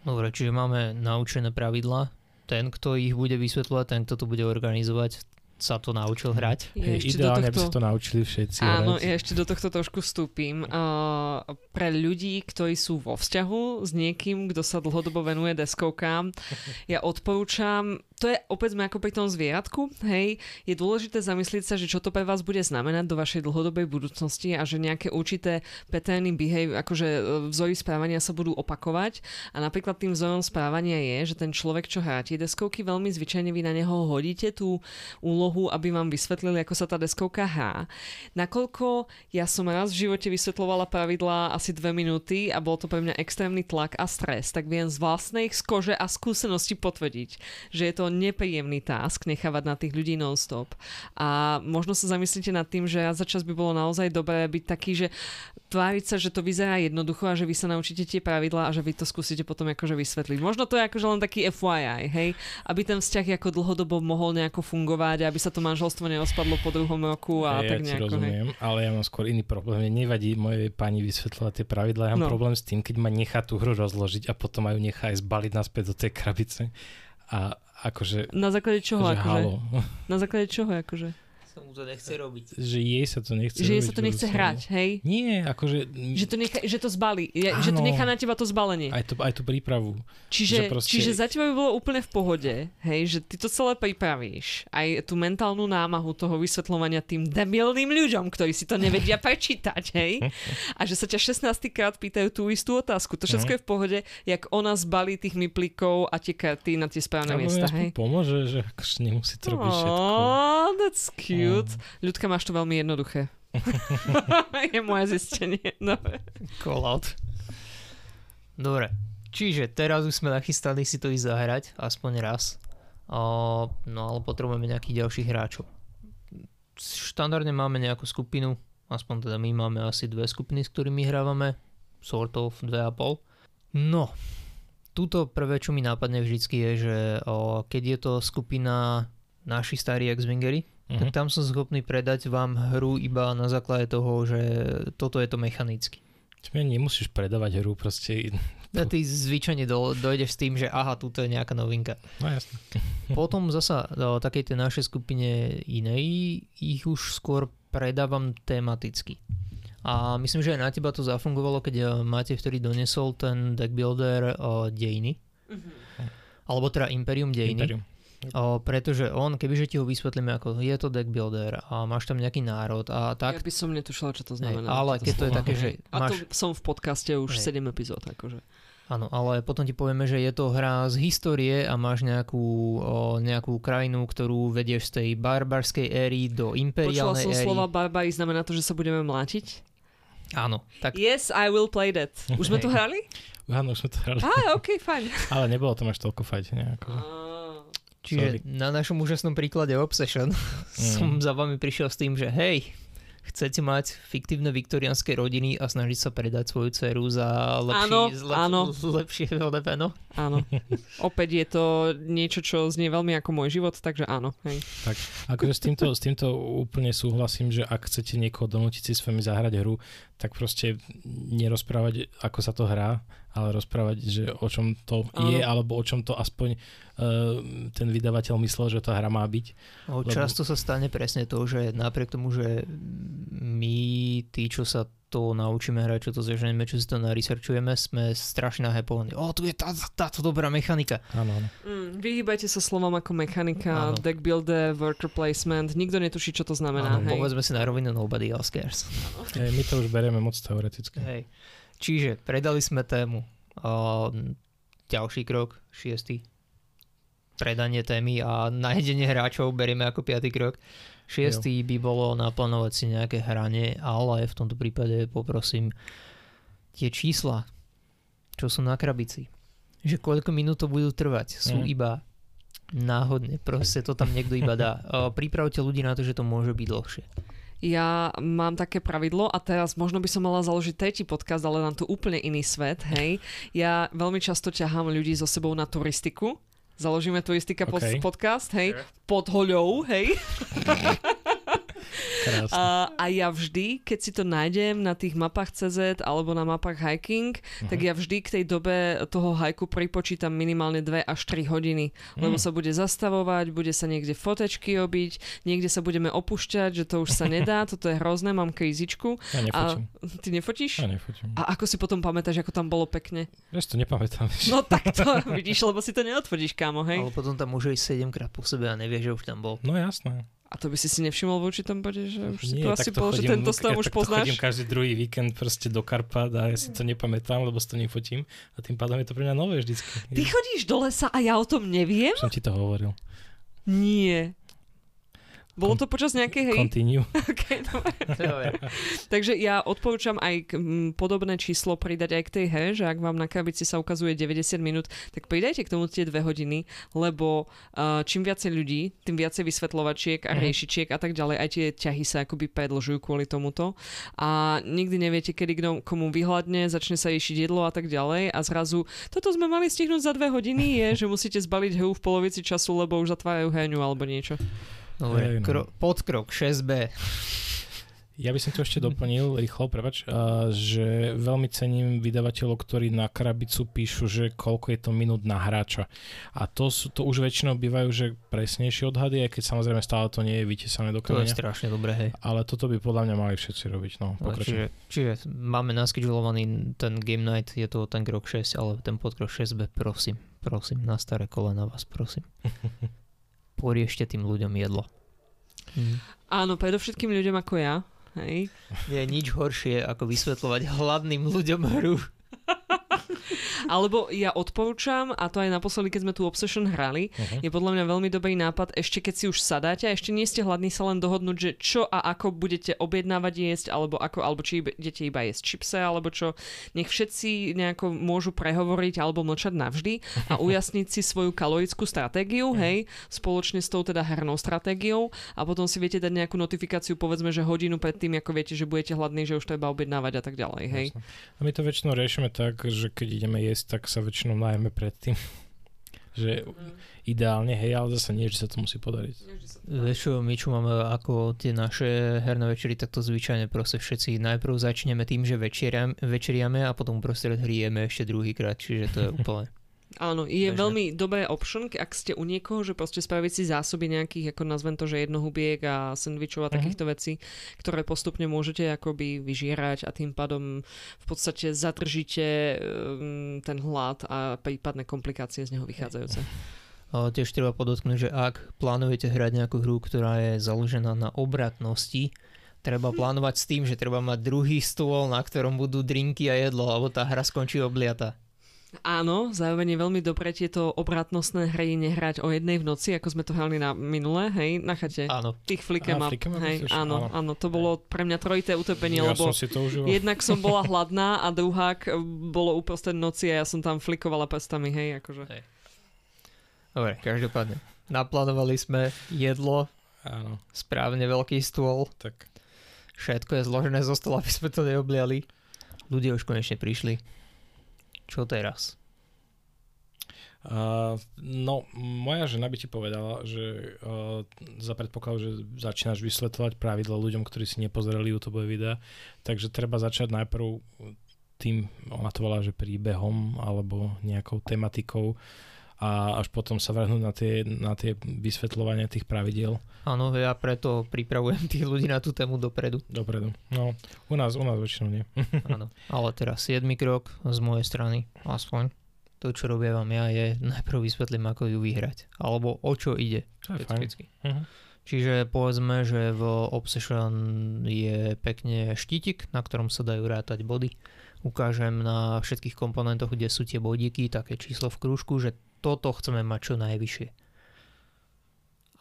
Dobre, čiže máme naučené pravidla. Ten, kto ich bude vysvetľovať, ten, kto to bude organizovať, sa to naučil hrať. Ja Hej, ešte do ideálne, aby tohto- sa to naučili všetci. Áno, hrať. ja ešte do tohto trošku vstúpim. Uh, pre ľudí, ktorí sú vo vzťahu s niekým, kto sa dlhodobo venuje deskovkám, ja odporúčam, to je opäť sme ako pri tom zvieratku, hej, je dôležité zamyslieť sa, že čo to pre vás bude znamenať do vašej dlhodobej budúcnosti a že nejaké určité pattern behavior, akože e, vzory správania sa budú opakovať a napríklad tým vzorom správania je, že ten človek, čo hrá tie deskovky, veľmi zvyčajne vy na neho hodíte tú úlohu, aby vám vysvetlili, ako sa tá deskovka hrá. Nakoľko ja som raz v živote vysvetlovala pravidlá asi dve minúty a bol to pre mňa extrémny tlak a stres, tak viem z vlastnej z a skúsenosti potvrdiť, že je to nepríjemný task nechávať na tých ľudí non-stop. A možno sa zamyslíte nad tým, že za čas by bolo naozaj dobré byť taký, že tváriť sa, že to vyzerá jednoducho a že vy sa naučíte tie pravidlá a že vy to skúsite potom akože vysvetliť. Možno to je akože len taký FYI, hej, aby ten vzťah ako dlhodobo mohol nejako fungovať a aby sa to manželstvo nerozpadlo po druhom roku a Hej, tak ja ti nejako. Hej. rozumiem, ale ja mám skôr iný problém. Mne nevadí mojej pani vysvetľovať tie pravidlá, ja mám No. problém s tým, keď ma nechá tú hru rozložiť a potom majú nechá aj zbaliť naspäť do tej krabice. A akože, Na základe čoho že akože? halo, Na základe čoho akože? Sa mu to nechce robiť. že jej sa to nechce Že jej sa to nechce hrať, hej? Nie, akože... Že to, nechá, že to zbalí, je, že to nechá na teba to zbalenie. Aj, to, aj tú prípravu. Čiže, že proste- čiže za teba by bolo úplne v pohode, hej, že ty to celé pripravíš. Aj tú mentálnu námahu toho vysvetľovania tým debilným ľuďom, ktorí si to nevedia [laughs] prečítať, hej. A že sa ťa 16 krát pýtajú tú istú otázku. To všetko je v pohode, jak ona zbalí tých miplíkov a tie karty na tie správne miesta, hej. pomôže, že akože nemusí to robiť všetko. Oh, that's cute. Ľudka, máš to veľmi jednoduché. [laughs] [laughs] je moje zistenie. No. Call out. Dobre, čiže teraz už sme nachystali si to ísť zahrať, aspoň raz. O, no ale potrebujeme nejakých ďalších hráčov. Štandardne máme nejakú skupinu, aspoň teda my máme asi dve skupiny, s ktorými hrávame, sort of dve a pol. No, tuto prvé, čo mi nápadne vždycky je, že o, keď je to skupina naši starí ex-wingery, Mhm. tak tam som schopný predať vám hru iba na základe toho, že toto je to mechanicky. Čiže nemusíš predávať hru, proste... [laughs] A ty zvyčajne do, dojdeš s tým, že aha, tuto je nejaká novinka. No jasne. [laughs] [laughs] Potom zasa do takej tej našej skupine inej ich už skôr predávam tematicky. A myslím, že aj na teba to zafungovalo, keď eh, máte vtedy donesol ten deck builder uh, dejiny. Alebo teda Imperium dejiny. Imperium. O, pretože on, kebyže ti ho vysvetlíme ako je to deck builder a máš tam nejaký národ a Tak tak, ja by som netušila, čo to Hej, znamená. ale toto keď to je také, že A to máš- som v podcaste už Hej. 7 epizód, akože. Áno, ale potom ti povieme, že je to hra z histórie a máš nejakú, o, nejakú krajinu, ktorú vedieš z tej barbarskej éry do Počula imperiálnej som éry. slova barbary, znamená to, že sa budeme mlátiť? Áno, tak Yes, I will play that. Už sme to Hej. hrali? Áno, už sme to hrali. Á, ok, fajn. [laughs] Ale nebolo tam až toľko fajtenia. Ako... čiže sorry. na našom úžasnom príklade Obsession [laughs] som za vami prišiel s tým, že hej, chcete mať fiktívne viktoriánske rodiny a snažiť sa predať svoju dceru za lepší, Áno, zlep, áno. lepšie ODP, no? Áno. [laughs] Opäť je to niečo, čo znie veľmi ako môj život, takže áno. Hej. Tak, akože s týmto, s týmto úplne súhlasím, že ak chcete niekoho donútiť si s vami zahrať hru, tak proste nerozprávať, ako sa to hrá, ale rozprávať, že o čom to Áno. je, alebo o čom to aspoň uh, ten vydavateľ myslel, že tá hra má byť. No, Lebo- často sa stane presne to, že napriek tomu, že my, tí, čo sa to naučíme hrať, čo to zažneme, čo si to naresearchujeme, sme strašne nahypovaní. O, tu je tá, táto dobrá mechanika. Áno, áno. Mm, vyhýbajte sa slovom ako mechanika, Áno. deck builder, worker placement. Nikto netuší, čo to znamená. Áno, hej. povedzme si na rovinu, nobody else cares. E, my to už berieme moc teoreticky. Hej. Čiže predali sme tému. Ďalší krok, šiestý. Predanie témy a najedenie hráčov berieme ako piatý krok. Šiestý by bolo naplánovať si nejaké hranie, ale v tomto prípade poprosím tie čísla, čo sú na krabici. Že koľko minút to budú trvať, sú Mm. iba náhodne. Proste to tam niekto iba dá. [laughs] Pripravte ľudí na to, že to môže byť dlhšie. Ja mám také pravidlo a teraz možno by som mala založiť tretí podcast, ale nám tu úplne iný svet, hej. Ja veľmi často ťahám ľudí so sebou na turistiku. Založíme turistika OK. okay. podcast, hej. Pod hoľou, hej. [laughs] A, a ja vždy, keď si to nájdem na tých mapách CZ alebo na mapách hiking, uh-huh. tak ja vždy k tej dobe toho hajku pripočítam minimálne 2 až 3 hodiny, lebo uh-huh. sa bude zastavovať, bude sa niekde fotečky obiť, niekde sa budeme opúšťať, že to už sa nedá, [laughs] toto je hrozné, mám krízičku. Ja nefotím. A ty nefotíš? Ja nefotím. A ako si potom pamätáš, ako tam bolo pekne? Ja si to nepamätám. No tak to vidíš, lebo si to neodfotíš, kámo, hej? Ale potom tam môže ísť 7 krát po sebe a nevie, že už tam bol. No jasné. A to by si si nevšimol v určitom bode, že už si Nie, to asi takto bol, že chodím- tento stav ja už poznáš? chodím každý druhý víkend proste do Karpat a ja si to nepamätám, lebo si to nefotím a tým pádom je to pre mňa nové vždycky. Ty chodíš do lesa a ja o tom neviem? Som ti to hovoril. Nie. Bolo to počas nejakej hry? Continue. [laughs] Okay, dobre. [laughs] Takže ja odporúčam aj k, m, podobné číslo pridať aj k tej hre, že ak vám na krabici sa ukazuje 90 minút, tak pridajte k tomu tie dve hodiny, lebo uh, čím viacej ľudí, tým viacej vysvetľovačiek a Mhm. riešičiek a tak ďalej, aj tie ťahy sa akoby predlžujú kvôli tomuto. A nikdy neviete, kedy kto, komu vyhľadne, začne sa ješiť jedlo a tak ďalej a zrazu toto sme mali stihnúť za dve hodiny, je, že musíte zbaliť hru v polovici času, lebo už zatvárajú herňu alebo niečo. Dobre, Hej, no. kro- podkrok 6b. Ja by som to ešte doplnil rýchlo, prepač, že veľmi cením vydavateľov, ktorí na krabicu píšu, že koľko je to minút na hráča. A to, sú, to už väčšinou bývajú, že presnejšie odhady, aj keď samozrejme stále to nie je vytesané do To je kameňa. strašne dobré, hej. Ale toto by podľa mňa mali všetci robiť. No, čiže, čiže máme naskedulovaný ten Game Night, je to ten krok 6, ale ten podkrok 6b, prosím, prosím, na staré kolena vás prosím. [laughs] Poriešte tým ľuďom jedlo. Mhm. Áno, predovšetkým ľuďom ako ja. Hej. Nie je nič horšie, ako vysvetľovať hladným ľuďom hru. [laughs] [laughs] Alebo ja odporúčam, a to aj naposledy, keď sme tu Obsession hrali, Uh-huh. je podľa mňa veľmi dobrý nápad, ešte keď si už sadáte a ešte nie ste hladní sa len dohodnúť, že čo a ako budete objednávať jesť, alebo, ako, alebo či idete iba jesť čipse, alebo čo. Nech všetci nejako môžu prehovoriť alebo mlčať navždy a [laughs] ujasniť si svoju kalorickú stratégiu, hej, spoločne s tou teda hernou stratégiou a potom si viete dať nejakú notifikáciu, povedzme, že hodinu pred tým, ako viete, že budete hladní, že už treba objednávať a tak ďalej, hej. A my to väčšinou riešime tak, že keď ideme jesť, tak sa väčšinou najeme predtým. [laughs] že ideálne, hej, ale zase nie, že sa to musí podariť. Vieš čo, my čo máme ako tie naše herné večery, tak to zvyčajne proste všetci najprv začneme tým, že večeriam, večeriame a potom prostred hry jeme ešte druhýkrát, čiže to je úplne... [laughs] Áno, je Bežné. veľmi dobré option, ak ste u niekoho, že proste spraviť si zásoby nejakých, ako nazvem to, že jednohubiek a sendvičov a Mhm. takýchto vecí, ktoré postupne môžete akoby vyžierať a tým pádom v podstate zadržíte um, ten hlad a prípadné komplikácie z neho vychádzajúce. Ale tiež treba podotknúť, že ak plánujete hrať nejakú hru, ktorá je založená na obratnosti, treba plánovať s tým, že treba mať druhý stôl, na ktorom budú drinky a jedlo, alebo tá hra skončí obliata. Áno, zároveň je veľmi dobré tieto obratnostné hry nehrať o jednej v noci, ako sme to hrali na minulé, hej, na chate. Áno. Tých flikem up, hej, áno, Áno. áno, to bolo pre mňa trojité utrpenie, ja lebo som si to užíval. Jednak som bola [laughs] hladná a druhák bolo uprostred noci a ja som tam flikovala prstami, hej, akože. Dobre, každopádne. Naplánovali sme jedlo, Áno, správne veľký stôl, tak všetko je zložené zo stola, aby sme to neobliali. Ľudia už konečne prišli. Čo teraz? Uh, no, moja žena by ti povedala, že uh, za predpokladu, že začínaš vysvetľovať pravidla ľuďom, ktorí si nepozerali YouTube videá, takže treba začať najprv tým, ona to volá, že príbehom alebo nejakou tematikou a až potom sa vrhnúť na tie, na tie vysvetľovania tých pravidiel Áno, ja preto pripravujem tých ľudí na tú tému dopredu. dopredu. No, u nás, u nás väčšinou nie. [laughs] Áno. Ale teraz 7 krok z mojej strany, aspoň. To, čo robievam ja, je najprv vysvetlím, ako ju vyhrať. Alebo o čo ide. To je fajn. Uh-huh. Čiže povedzme, že v Obsession je pekne štítik, na ktorom sa dajú rátať body. Ukážem na všetkých komponentoch, kde sú tie bodíky, také číslo v krúžku, že toto chceme mať čo najvyššie.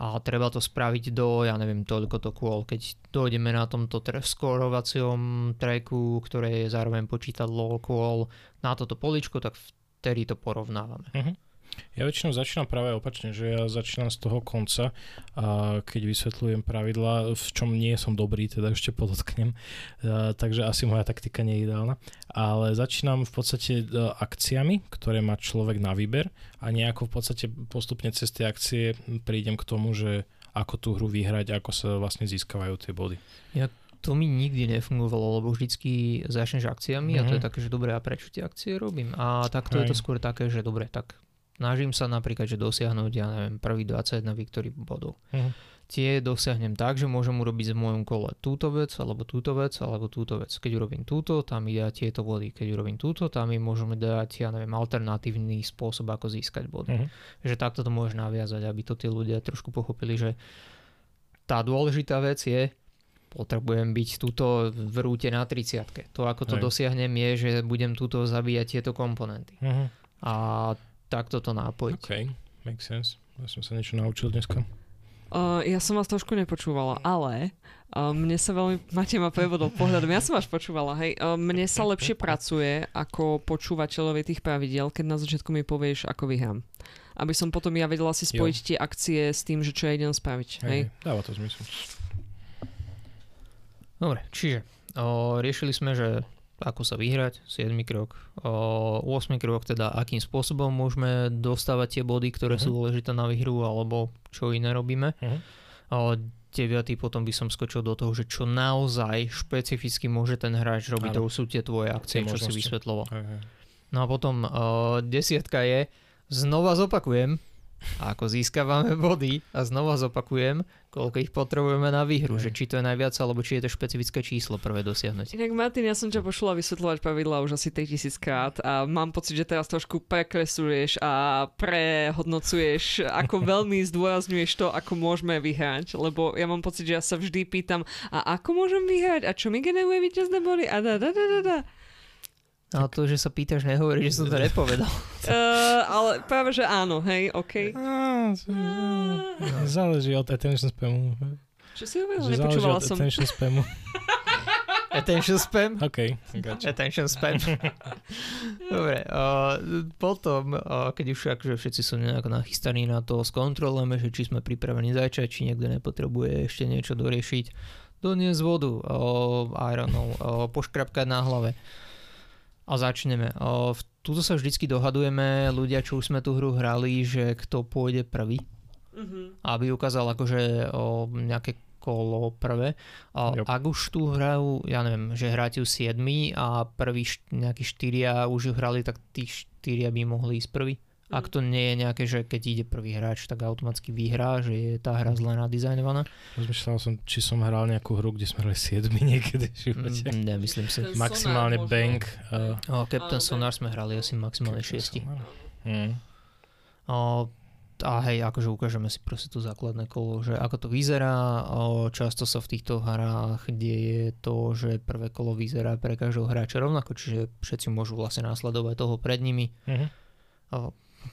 A treba to spraviť do, ja neviem, toľko to kôl. Keď dojdeme na tomto tre- skorovacom tracku, ktoré je zároveň počítadlo kôl na toto poličko, tak vtedy to porovnávame. Uh-huh. Ja väčšinou začínam práve opačne, že ja začínam z toho konca, a keď vysvetľujem pravidlá, v čom nie som dobrý, teda ešte podotknem, a, takže asi moja taktika nie je ideálna, ale začínam v podstate e, akciami, ktoré má človek na výber a nejako v podstate postupne cez tie akcie prídem k tomu, že ako tú hru vyhrať, ako sa vlastne získavajú tie body. Ja to mi nikdy nefungovalo, lebo vždycky začneš akciami mm-hmm. a to je Mhm. také, že dobre, a prečo tie akcie robím? A takto je to skôr také, že dobre, tak snažím sa napríklad, že dosiahnuť, ja neviem, prvý 21 victory bodov. Mhm. Tie dosiahnem tak, že môžem urobiť v mojom kole túto vec, alebo túto vec, alebo túto vec. Keď urobím túto, tam mi dá tieto body. Keď urobím túto, tam mi môžeme dať, ja neviem, alternatívny spôsob, ako získať body. Mhm. Že takto to môžeš naviazať, aby to tí ľudia trošku pochopili, že tá dôležitá vec je, potrebujem byť túto v rúte na 30 To, ako to Hej. dosiahnem, je, že budem túto zabíjať tieto komponenty. Mhm. A takto to nápojiť. OK, makes sense. Ja som sa niečo naučil dneska. Uh, ja som vás trošku nepočúvala, ale uh, mne sa veľmi... Matej ma prebodol pohľadom. Ja som vás počúvala, hej. Uh, mne sa lepšie pracuje ako počúvateľovi tých pravidiel, keď na začiatku mi povieš, ako vyhrám. Aby som potom ja vedela si spojiť tie akcie s tým, že čo ja idem spraviť. Hej. Hej, dáva to zmysel. Dobre, čiže o, riešili sme, že ako sa vyhrať, 7 krok. O, 8 krok, teda akým spôsobom môžeme dostávať tie body, ktoré Mhm. sú dôležité na výhru, alebo čo iné robíme. Mhm. O, 9. potom by som skočil do toho, že čo naozaj špecificky môže ten hráč robiť, to sú tie tvoje akcie, Tie čo si vysvetloval. Hej. No a potom o, desiatka je, znova zopakujem, ako získavame body a znova zopakujem, koľko ich potrebujeme na výhru, Hej. že či to je najviac, alebo či je to špecifické číslo prvé dosiahnuť. Inak Martin, ja som ťa počula vysvetľovať pravidla už asi 3000 krát a mám pocit, že teraz trošku prekresuješ a prehodnocuješ, ako [laughs] veľmi zdôrazňuješ to, ako môžeme vyhrať, lebo ja mám pocit, že ja sa vždy pýtam, a ako môžem vyhrať a čo mi generuje víťazné body a da, da, da, da, da. Ale to, že sa pýtaš, nehovorí, že som to nepovedal. Uh, [laughs] ale práve, že áno, hej, OK. Záleží od attention spamu. Čo si hovoril? Nepočúvala som. attention spamu. [laughs] Attention spam? OK, gotcha. Attention spam. [laughs] Dobre, uh, potom, uh, keď už akože všetci sú nejak nachystaní na to, skontrolujeme, že či sme pripravení začať, či niekto nepotrebuje ešte niečo doriešiť. Doniesť vodu, uh, I don't know, uh, poškrapkať na hlave. A začneme. V- tuto sa vždycky dohadujeme, ľudia, čo už sme tú hru hrali, že kto pôjde prvý. Mhm. aby ukázal akože o, nejaké kolo prvé. A Yep. ak už tu hrajú, ja neviem, že hráte ju 7 a prvý št- nejakí štyria už ju hrali, tak tí štyria by mohli ísť prvý. Ak to nie je nejaké, že keď ide prvý hráč, tak automaticky vyhrá, že je tá hra zle nadizajnovaná. Rozmýšľal som, či som hral nejakú hru, kde sme hrali 7 niekedy [laughs] v živote. Mm, Nemyslím si. Ten Maximálne Sonar. Bank. Uh, O, Captain Áno, Sonar sme hrali asi maximálne 6. Mm. O, a hej, akože ukážeme si proste to základné kolo, že ako to vyzerá. O, často sa v týchto hrách deje to, že prvé kolo vyzerá pre každého hráča rovnako, čiže všetci môžu vlastne následovať toho pred nimi. Mhm. O,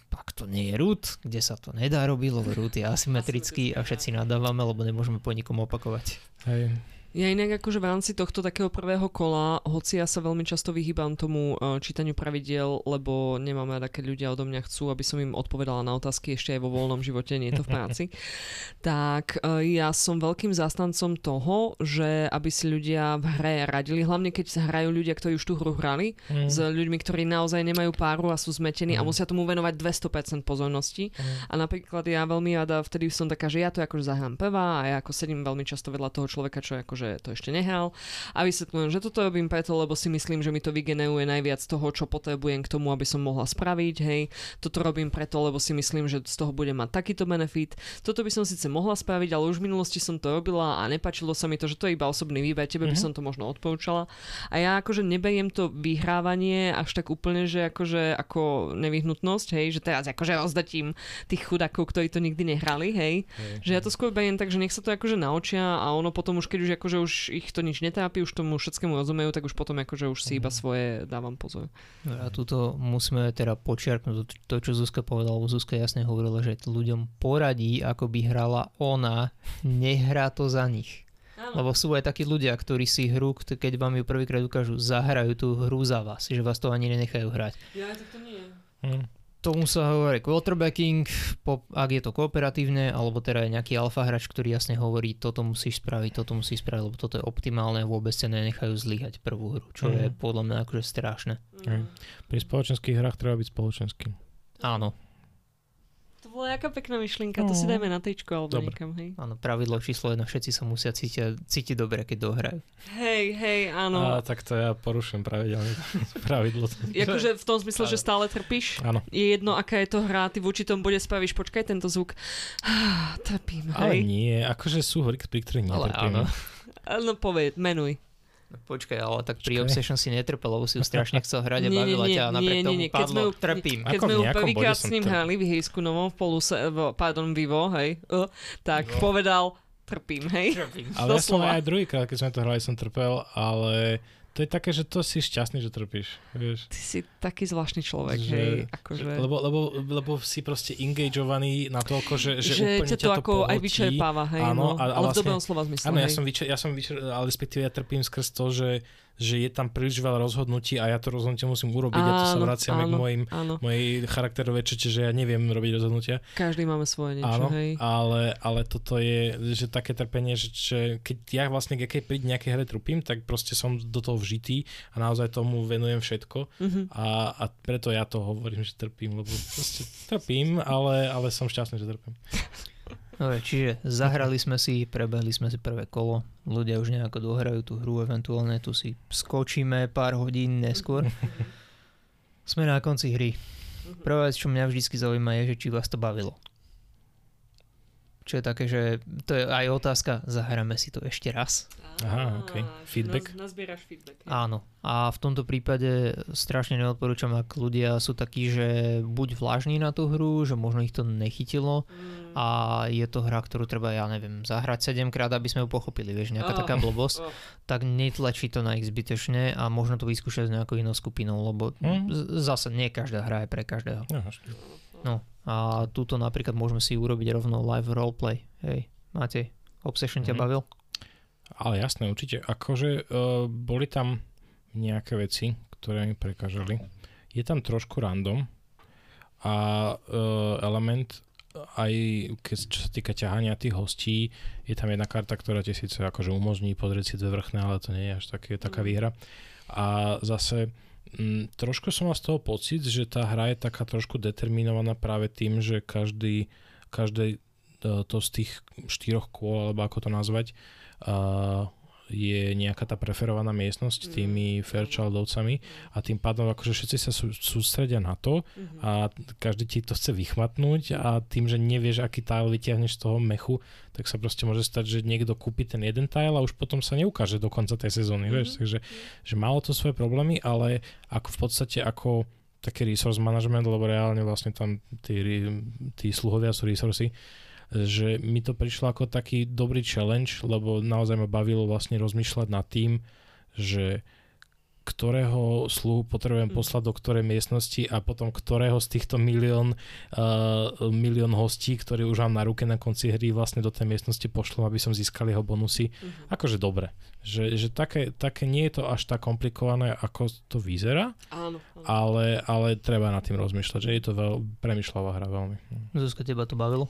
pak to nie je root, kde sa to nedá robiť, lebo root je asymetrický a všetci nadávame, lebo nemôžeme po nikom opakovať. Hej. Ja inak akože v rámci tohto takého prvého kola, hoci ja sa veľmi často vyhýbam tomu uh, čítaniu pravidiel, lebo nemám rada, keď ľudia odo mňa chcú, aby som im odpovedala na otázky ešte aj vo voľnom živote, nie je to v práci, [laughs] tak uh, ja som veľkým zástancom toho, že aby si ľudia v hre radili, hlavne keď hrajú ľudia, ktorí už tú hru hrali, Mm. s ľuďmi, ktorí naozaj nemajú páru a sú zmetení a Mhm. musia tomu venovať 200% pozornosti. Mm. A napríklad ja veľmi rada, vtedy som taká, že ja to akože zahrám prvá a ja ako sedím veľmi často vedľa toho človeka, čo akože to ešte nehral a vysvetľujem, že toto robím preto, lebo si myslím, že mi to vygeneruje najviac toho, čo potrebujem k tomu, aby som mohla spraviť, hej. Toto robím preto, lebo si myslím, že z toho bude mať takýto benefit. Toto by som síce mohla spraviť, ale už v minulosti som to robila a nepačilo sa mi to, že to je iba osobný výber, tebe by Mhm. som to možno odporúčala. A ja akože neberiem to vyhrávanie až tak úplne, že akože ako nevyhnutnosť, hej, že teraz akože rozdatím tých chudákov, ktorí to nikdy nehrali, hej. Hej. Že ja to skôr beriem tak, že nech sa to akože naučia a ono potom už, keď už akože už ich to nič netrápi, už tomu všetkému rozumejú, tak už potom akože už si iba svoje dávam pozor. A tuto musíme teda počiarknúť to, čo Zuzka povedala, lebo Zuzka jasne hovorila, že ľuďom poradí, ako by hrala ona, [laughs] nehrá to za nich. Lebo sú aj takí ľudia, ktorí si hru, keď vám ju prvýkrát ukážu, zahrajú tú hru za vás, že vás to ani nenechajú hrať. Ja, tak to nie. Mm. Tomu sa hovorí quarterbacking, po, ak je to kooperatívne, alebo teda je nejaký alfa hráč, ktorý jasne hovorí, toto musíš spraviť, toto musíš spraviť, lebo toto je optimálne vôbec sa nenechajú zlyhať prvú hru, čo je Mhm. podľa mňa akože strašné. Hej. Pri spoločenských hrách treba byť spoločenský. Áno. To bola jaká pekná myšlienka, to si No. dajme na tričko alebo Dobre. niekam, hej. Áno, pravidlo číslo jedno, všetci sa musia cítiť, cítiť dobre, keď dohrajú. Hej, hej, áno. A tak to ja porušujem pravidelne pravidlo. [laughs] Akože v tom zmysle, že stále trpíš? Áno. Je jedno, aká je to hra, ty v určitom bode spravíš, počkaj tento zvuk. Trpím, Ale hej. nie, akože sú hry, pri ktorých Ale netrpím. áno. No povedz, menuj. Počkaj, ale tak pri. Obsession si netrpel, lebo si ju [laughs] strašne chcel hrať a Nie, nie, bavila nie, ťa a napriek nie, nie, tomu nie, sme padlo, ju- trpím. Keď sme ju prvýkrát s ním to- hrali v Hejsku novom v poluse, v, pardon, Vivo, hej, uh, tak Vivo. povedal, trpím, hej. Trpím. Ale ja som aj druhýkrát, keď sme to hrali, som trpel, ale to je také, že to si šťastný, že trpíš. Vieš. Ty si taký zvláštny človek, Že- hej, akože... Lebo, lebo, lebo si proste engageovaný na toľko, že, že, že úplne ťa to ťa to ako aj pohltí. vyčerpáva, hej, Áno, no, a- a ale v vlastne- dobrom slova zmysle, Áno, ja hej. som, vyčer, ja som vyčer, ale respektíve ja trpím skrz to, že, že je tam príliš veľa rozhodnutí a ja to rozhodnutie musím urobiť a to sa Áno, vraciame k áno, mojim, Áno, mojej charakterovej čete, že ja neviem robiť rozhodnutia. každý máme svoje niečo, Áno, hej. ale, ale toto je, že také trpenie, že, že keď ja vlastne, keď pri nejakej hre trpím, tak proste som do toho vžitý a naozaj tomu venujem všetko Mhm. a, a preto ja to hovorím, že trpím, lebo proste trpím, ale, ale som šťastný, že trpím. Dobre, čiže zahrali sme si, prebehli sme si prvé kolo, ľudia už nejako dohrajú tú hru, eventuálne tu si skočíme pár hodín neskôr. [laughs] Sme na konci hry. Prvá vec, čo mňa vždy zaujíma je, že či vás to bavilo. Čo je také, že to je aj otázka, zahráme si to ešte raz. Aha, ok. Feedback? Naz, nazbieraš feedback. hej. Áno. A v tomto prípade strašne neodporúčam, ak ľudia sú takí, že buď vlážni na tú hru, že možno ich to nechytilo Mm. a je to hra, ktorú treba, ja neviem, zahrať 7 krát, aby sme ju pochopili, vieš, nejaká Oh. taká blbosť, Oh. tak netlačí to na ich zbytečne a možno to vyskúšať s nejakou inou skupinou, lebo Mm. z- zase nie každá hra je pre každého. No, No a túto napríklad môžeme si urobiť rovno live roleplay. Hej, Matej, Obsession ťa Mhm. bavil? Ale jasné, určite. Akože uh, boli tam nejaké veci, ktoré mi prekážali. Je tam trošku random a uh, element aj keď, čo sa týka ťahania tých hostí, je tam jedna karta, ktorá ti síce akože umožní pozrieť si dve vrchné, ale to nie je až také, taká Mm. výhra. A zase mm, trošku som mal z toho pocit, že tá hra je taká trošku determinovaná práve tým, že každý, každé e, to z tých štyroch kôl, alebo ako to nazvať, a je nejaká tá preferovaná miestnosť Mm. tými Fairchildovcami a tým pádom akože všetci sa sú, sústredia na to Mhm. a každý ti to chce vychmatnúť a tým, že nevieš, aký tile vyťahneš z toho mechu, tak sa proste môže stať, že niekto kúpi ten jeden tile a už potom sa neukáže do konca tej sezóny, Mhm. vieš, takže že malo to svoje problémy, ale ako v podstate ako taký resource management, lebo reálne vlastne tam tí, tí sluhovia sú resursy, že mi to prišlo ako taký dobrý challenge, lebo naozaj ma bavilo vlastne rozmýšľať nad tým, že ktorého sluhu potrebujem Mm. poslať do ktorej miestnosti a potom ktorého z týchto milión, uh, milión hostí, ktorí už mám na ruke na konci hry vlastne do tej miestnosti pošlom, aby som získal jeho bonusy. Mhm. Akože dobre. Že, že také, také nie je to až tak komplikované, ako to vyzerá, Áno, áno. ale, ale treba nad tým rozmýšľať, že je to veľ, premyšľavá hra veľmi. Zuzka, teba to bavilo?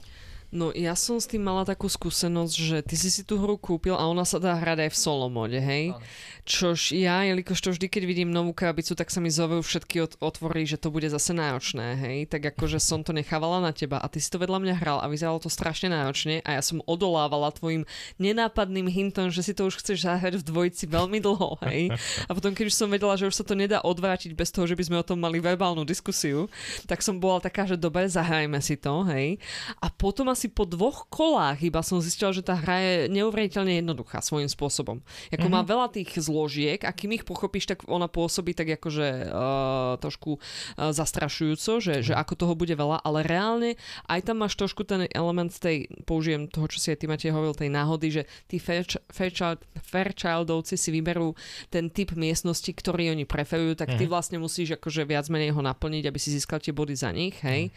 No ja som s tým mala takú skúsenosť, že ty si si tú hru kúpil a ona sa dá hrať aj v solo mode, hej? Áno. Čož ja, jelikož to vždy, keď vidím novú krabicu, tak sa mi zovejú všetky od- otvorí, že to bude zase náročné, hej? Tak akože som to nechávala na teba a ty si to vedľa mňa hral a vyzeralo to strašne náročne a ja som odolávala tvojim nenápadným hintom, že si to už chceš zahrať v dvojici veľmi dlho, hej? A potom, keď už som vedela, že už sa to nedá odvrátiť bez toho, že by sme o tom mali verbálnu diskusiu, tak som bola taká, že dobre, zahrajme si to, hej? A potom asi po dvoch kolách iba som zistila, že tá hra je neuveriteľne jednoduchá svojím spôsobom. Ako má veľa tých zložiek a kým ich pochopíš, tak ona pôsobí tak akože uh, trošku uh, zastrašujúco, že, že ako toho bude veľa, ale reálne aj tam máš trošku ten element tej, použijem toho, čo si aj ty Matej hovoril, tej náhody, že tí Fairch- Fairchild, Fairchildovci si vyberú ten typ miestnosti, ktorý oni preferujú, tak ty Mhm. vlastne musíš akože viac menej ho naplniť, aby si získal tie body za nich, hej.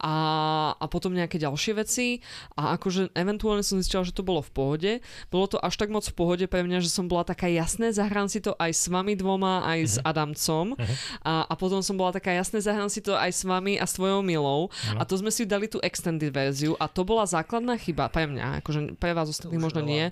A, a potom nejaké ďalšie veci veci a akože eventuálne som zistila, že to bolo v pohode. Bolo to až tak moc v pohode pre mňa, že som bola taká jasné, zahrám si to aj s vami dvoma, aj uh-huh. s mhm. Adamcom uh-huh. a, a potom som bola taká jasné, zahrám si to aj s vami a s tvojou milou uh-huh. a to sme si dali tú extended verziu a to bola základná chyba pre mňa, akože pre vás ostatní možno nie,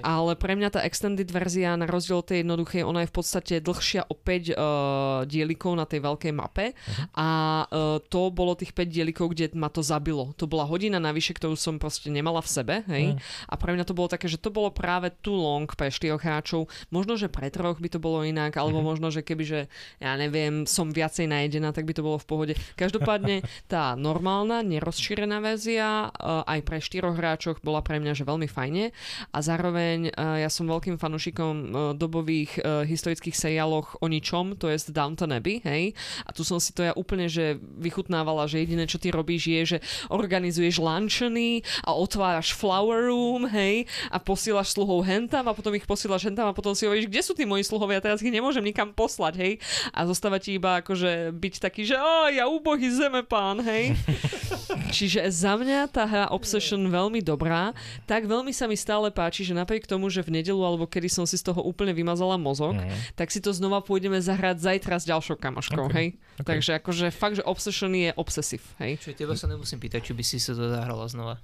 ale pre mňa tá extended verzia na rozdiel od tej jednoduchej, ona je v podstate dlhšia o 5 uh, dielikov na tej veľkej mape uh-huh. a uh, to bolo tých 5 dielikov, kde ma to zabilo. To bola hodina navyše, ktorú som proste nemala v sebe, hej. Mm. A pre mňa to bolo také, že to bolo práve too long pre štyroch hráčov. Možno, že pre troch by to bolo inak, alebo mm-hmm. možno, že keby, že ja neviem, som viacej najedená, tak by to bolo v pohode. Každopádne [laughs] tá normálna, nerozšírená verzia uh, aj pre štyroch hráčoch bola pre mňa že veľmi fajne a zároveň uh, ja som veľkým fanúšikom uh, dobových uh, historických seriáloch o ničom, to je Downton Abbey, hej. A tu som si to ja úplne, že vychutnávala, že jediné, čo ty robíš je, že organizuješ luncheony a otváraš flower room, hej, a posílaš sluhov hentam a potom ich posílaš hentam a potom si hovoríš, kde sú tí moji sluhovia, teraz ich nemôžem nikam poslať, hej. A zostáva ti iba akože byť taký, že o, ja úbohý pán, hej. [laughs] Čiže za mňa tá hra Obsession veľmi dobrá, tak veľmi sa mi stále páči, že napriek tomu, že v nedelu alebo kedy som si z toho úplne vymazala mozog, mm. tak si to znova pôjdeme zahrať zajtra s ďalšou kamoškou, okay. hej. Okay. Takže akože fakt, že Obsession je obsesív, hej. Čiže teba sa nemusím pýtať, či by si sa to zahrala znova.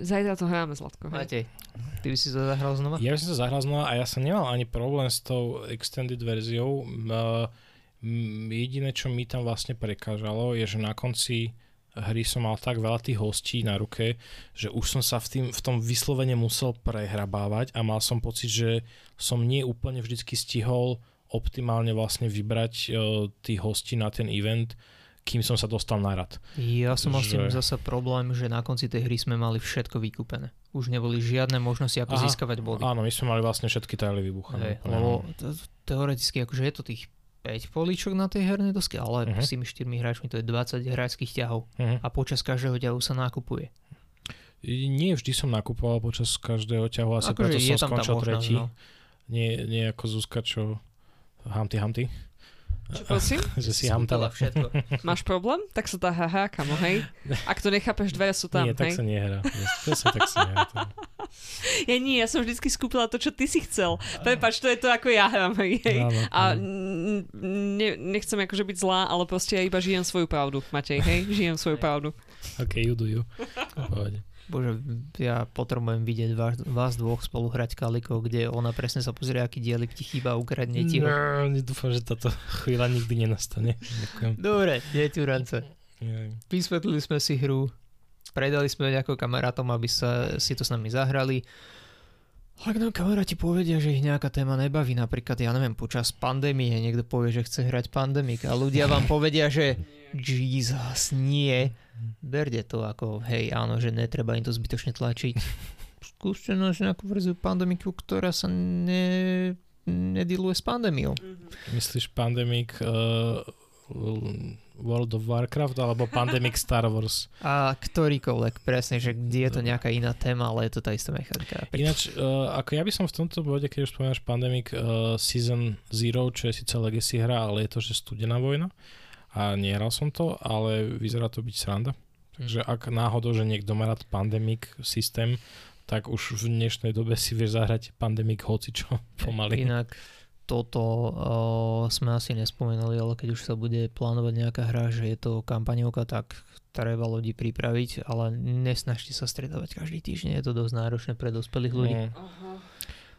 Zajtra to hráme, Zlatko. Matej, ty by si to zahral znova? Ja by som to zahral znova a ja som nemal ani problém s tou extended verziou. Uh, jediné, čo mi tam vlastne prekážalo, je, že na konci hry som mal tak veľa tých hostí na ruke, že už som sa v, tým, v tom vyslovene musel prehrabávať a mal som pocit, že som nie úplne vždycky stihol optimálne vlastne vybrať uh, tých hostí na ten event, kým som sa dostal na rad. Ja som mal že... s tým zasa problém, že na konci tej hry sme mali všetko vykúpené. Už neboli žiadne možnosti, ako Aha, získavať body. Áno, my sme mali vlastne všetky tajly vybuchané. Lebo teoreticky akože je to tých 5 políčok na tej hernej doske, ale uh-huh. s tými 4 hráčmi to je 20 hráčských ťahov uh-huh. a počas každého ťahu sa nakupuje. Nie vždy som nakupoval počas každého ťahu, asi akože preto som skončil tretí. No. Nie, nie ako Zuzka, čo hamty hamty. Čo prosím? [laughs] že si hamtala. všetko. Máš problém? Tak sa tá haha, kamo, hej? Ak to nechápeš, dvere sú tam, Nie, tak sa nehrá. To sa tak sa nehrá. [laughs] Ja nie, ja som vždycky skúpila to, čo ty si chcel. Prepač, to je to, ako ja hram, hej. Áno, A ne, nechcem akože byť zlá, ale proste ja iba žijem svoju pravdu, Matej, hej? Žijem svoju pravdu. Ok, you do you. Bože, ja potrebujem vidieť vás, vás dvoch spolu hrať kalikov, kde ona presne sa pozrie, aký dielik ti chýba, ukradne ti ho. No, dúfam, že táto chvíľa nikdy nenastane. Ďakujem. Dobre, nie tu rance. Vysvetlili sme si hru, predali sme nejakým kamarátom, aby sa si to s nami zahrali. Ak nám kamaráti povedia, že ich nejaká téma nebaví, napríklad, ja neviem, počas pandémie niekto povie, že chce hrať pandemik a ľudia vám povedia, že Jesus, nie, berte to ako, hej, áno, že netreba im to zbytočne tlačiť. Skúste nájsť nejakú verziu pandemiku, ktorá sa ne, nediluje s pandémiou. Myslíš pandemik uh, World of Warcraft alebo Pandemic Star Wars? [laughs] A ktorýkoľvek, presne, že kde je to nejaká iná téma, ale je to tá istá mechanika. Ináč, uh, ako ja by som v tomto bode, keď už spomínaš Pandemic uh, Season Zero, čo je síce Legacy hra, ale je to, že studená vojna, a nehral som to, ale vyzerá to byť sranda. Takže ak náhodou, že niekto má rád Pandemic systém, tak už v dnešnej dobe si vieš zahrať Pandemic hocičo [laughs] pomaly. Inak toto uh, sme asi nespomenuli, ale keď už sa bude plánovať nejaká hra, že je to kampaňovka, tak treba ľudí pripraviť, ale nesnažte sa stretávať každý týždeň, je to dosť náročné pre dospelých ľudí. No.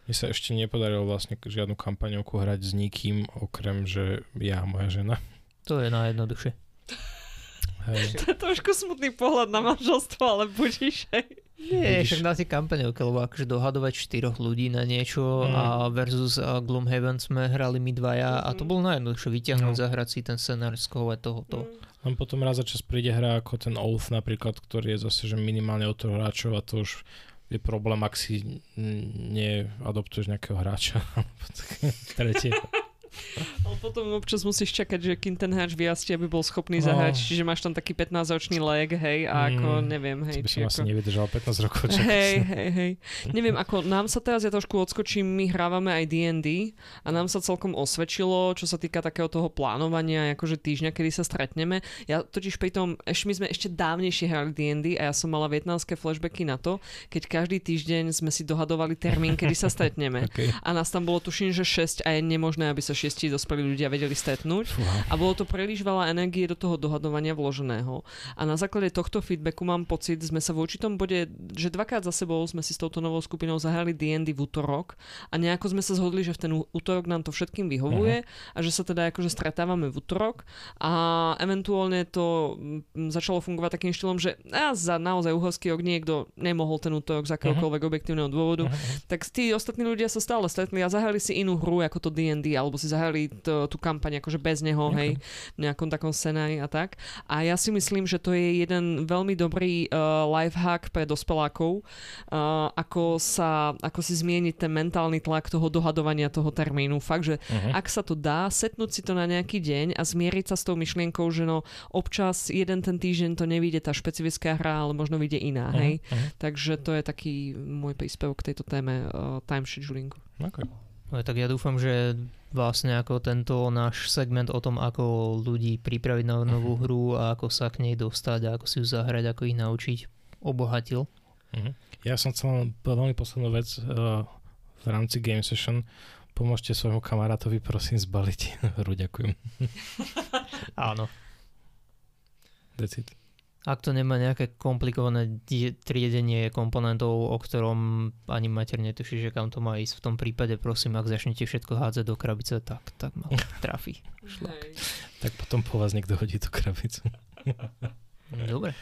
Mne sa ešte nepodarilo vlastne žiadnu kampaňovku hrať s nikým, okrem že ja a moja žena. To je najjednoduchšie. [laughs] Hej. To je trošku smutný pohľad na manželstvo, ale budíš, hej. Nie, však na tie kampaňovke, lebo akože dohadovať štyroch ľudí na niečo mm. a versus uh, Gloomhaven sme hrali my dvaja mm. a to bolo najjednoduchšie vyťahnuť, no. zahrať si ten scenár, skovať tohoto. Mm. Len potom raz za čas príde hra ako ten Oath napríklad, ktorý je zase že minimálne o toho hráčov a to už je problém, ak si neadoptuješ nejakého hráča. [laughs] Tretie. [laughs] Ale potom občas musíš čakať, že kým ten hráč vyrastie, aby bol schopný No. zahrať, čiže máš tam taký 15-ročný leg, hej, a ako, Mm, neviem, hej. By či som ako... asi nevydržal 15 rokov čakať. Hej, hej, hej. Neviem, ako nám sa teraz, ja trošku odskočím, my hrávame aj D&D a nám sa celkom osvedčilo, čo sa týka takého toho plánovania, akože týždňa, kedy sa stretneme. Ja totiž pri tom, ešte my sme ešte dávnejšie hrali D&D a ja som mala vietnamské flashbacky na to, keď každý týždeň sme si dohadovali termín, kedy sa stretneme. [laughs] Okay. A nás tam bolo tuším, že 6 a je nemožné, aby sa šiesti dospelí ľudia vedeli stretnúť. A bolo to príliš veľa energie do toho dohadovania vloženého. A na základe tohto feedbacku mám pocit, sme sa v určitom bode, že dvakrát za sebou sme si s touto novou skupinou zahrali D&D v útorok a nejako sme sa zhodli, že v ten útorok nám to všetkým vyhovuje a že sa teda akože stretávame v útorok. A eventuálne to mm, začalo fungovať takým štýlom, že a za naozaj uhorský rok niekto nemohol ten útorok z akéhokoľvek objektívneho dôvodu, tak tí ostatní ľudia sa stále stretli a zahrali si inú hru ako to D&D, alebo si zahrali to, tú kampaň akože bez neho, Ok. hej, v nejakom takom scenári a tak. A ja si myslím, že to je jeden veľmi dobrý uh, lifehack pre dospelákov, uh, ako, sa, ako si zmieniť ten mentálny tlak toho dohadovania toho termínu. Fakt, že Uh-huh. ak sa to dá, setnúť si to na nejaký deň a zmieriť sa s tou myšlienkou, že no občas jeden ten týždeň to nevíde tá špecifická hra, ale možno vyjde iná, hej. Uh-huh. Takže to je taký môj príspevok k tejto téme uh, time schedulingu. Okay. No, tak ja dúfam, že vlastne ako tento náš segment o tom, ako ľudí pripraviť na novú hru a ako sa k nej dostať a ako si ju zahrať, ako ich naučiť, obohatil. Uh-huh. Ja som chcel veľmi poslednú vec uh, v rámci Game Session. Pomôžte svojmu kamarátovi prosím zbaliť [laughs] hru, ďakujem. Áno. It. Ak to nemá nejaké komplikované triedenie komponentov, o ktorom ani mater netuší, že kam to má ísť, v tom prípade prosím, ak začnete všetko hádzať do krabice, tak, tak ma [laughs] trafí. Tak potom po vás niekto hodí tú krabicu. Dobre.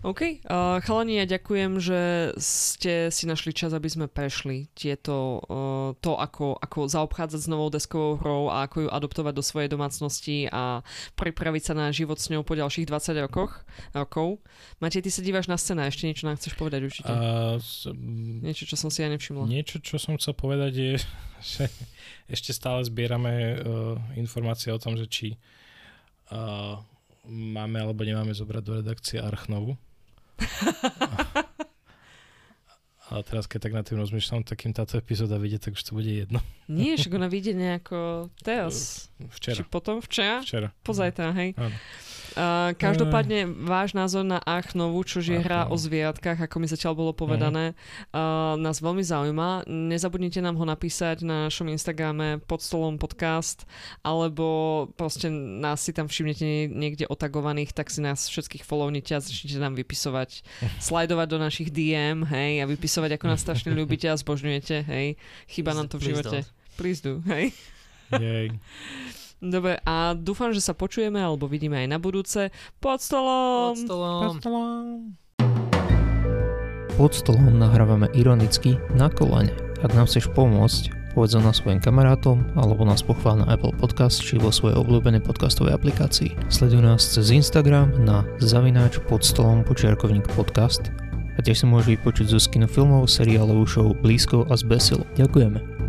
OK, uh, chalani, ja ďakujem, že ste si našli čas, aby sme prešli tieto, uh, to, ako, ako zaobchádzať s novou deskovou hrou a ako ju adoptovať do svojej domácnosti a pripraviť sa na život s ňou po ďalších 20 rokoch, rokov. Matej, ty sa díváš na scéna, ešte niečo nám chceš povedať určite? M, Niečo, čo som si aj nevšimla. niečo, čo som chcel povedať je, [laughs] že ešte stále zbierame uh, informácie o tom, že či uh, máme alebo nemáme zobrať do redakcie Archnovu. [laughs] Ale teraz, keď tak nad tým rozmýšľam, tak kým táto epizóda vyjde, tak už to bude jedno. Nie, však ona vyjde nejako teraz. Včera. Či potom včera? Včera. Pozajtra, hej. Áno. Uh, každopádne váš názor na Arch Novu, čo je Arch hra o zvieratkách, ako mi zatiaľ bolo povedané, uh, nás veľmi zaujíma. Nezabudnite nám ho napísať na našom Instagrame pod stolom podcast, alebo proste nás si tam všimnete nie- niekde otagovaných, tak si nás všetkých follownite a začnite nám vypisovať, [laughs] slajdovať do našich DM, hej, a vypisovať, ako nás strašne [laughs] ľúbite a zbožňujete, hej. Chyba nám to v živote. Please do, hej. Jej. [laughs] Dobre, a dúfam, že sa počujeme alebo vidíme aj na budúce. Pod stolom! Pod stolom. Pod stolom nahrávame ironicky na kolene. Ak nám chceš pomôcť, povedz o nás svojim kamarátom alebo nás pochvál na Apple Podcast či vo svojej obľúbenej podcastovej aplikácii. Sleduj nás cez Instagram na zavináč pod stolom počiarkovník podcast a tiež si môžeš vypočuť zo skino filmov, seriálovú show Blízko a zbesilo. Ďakujeme.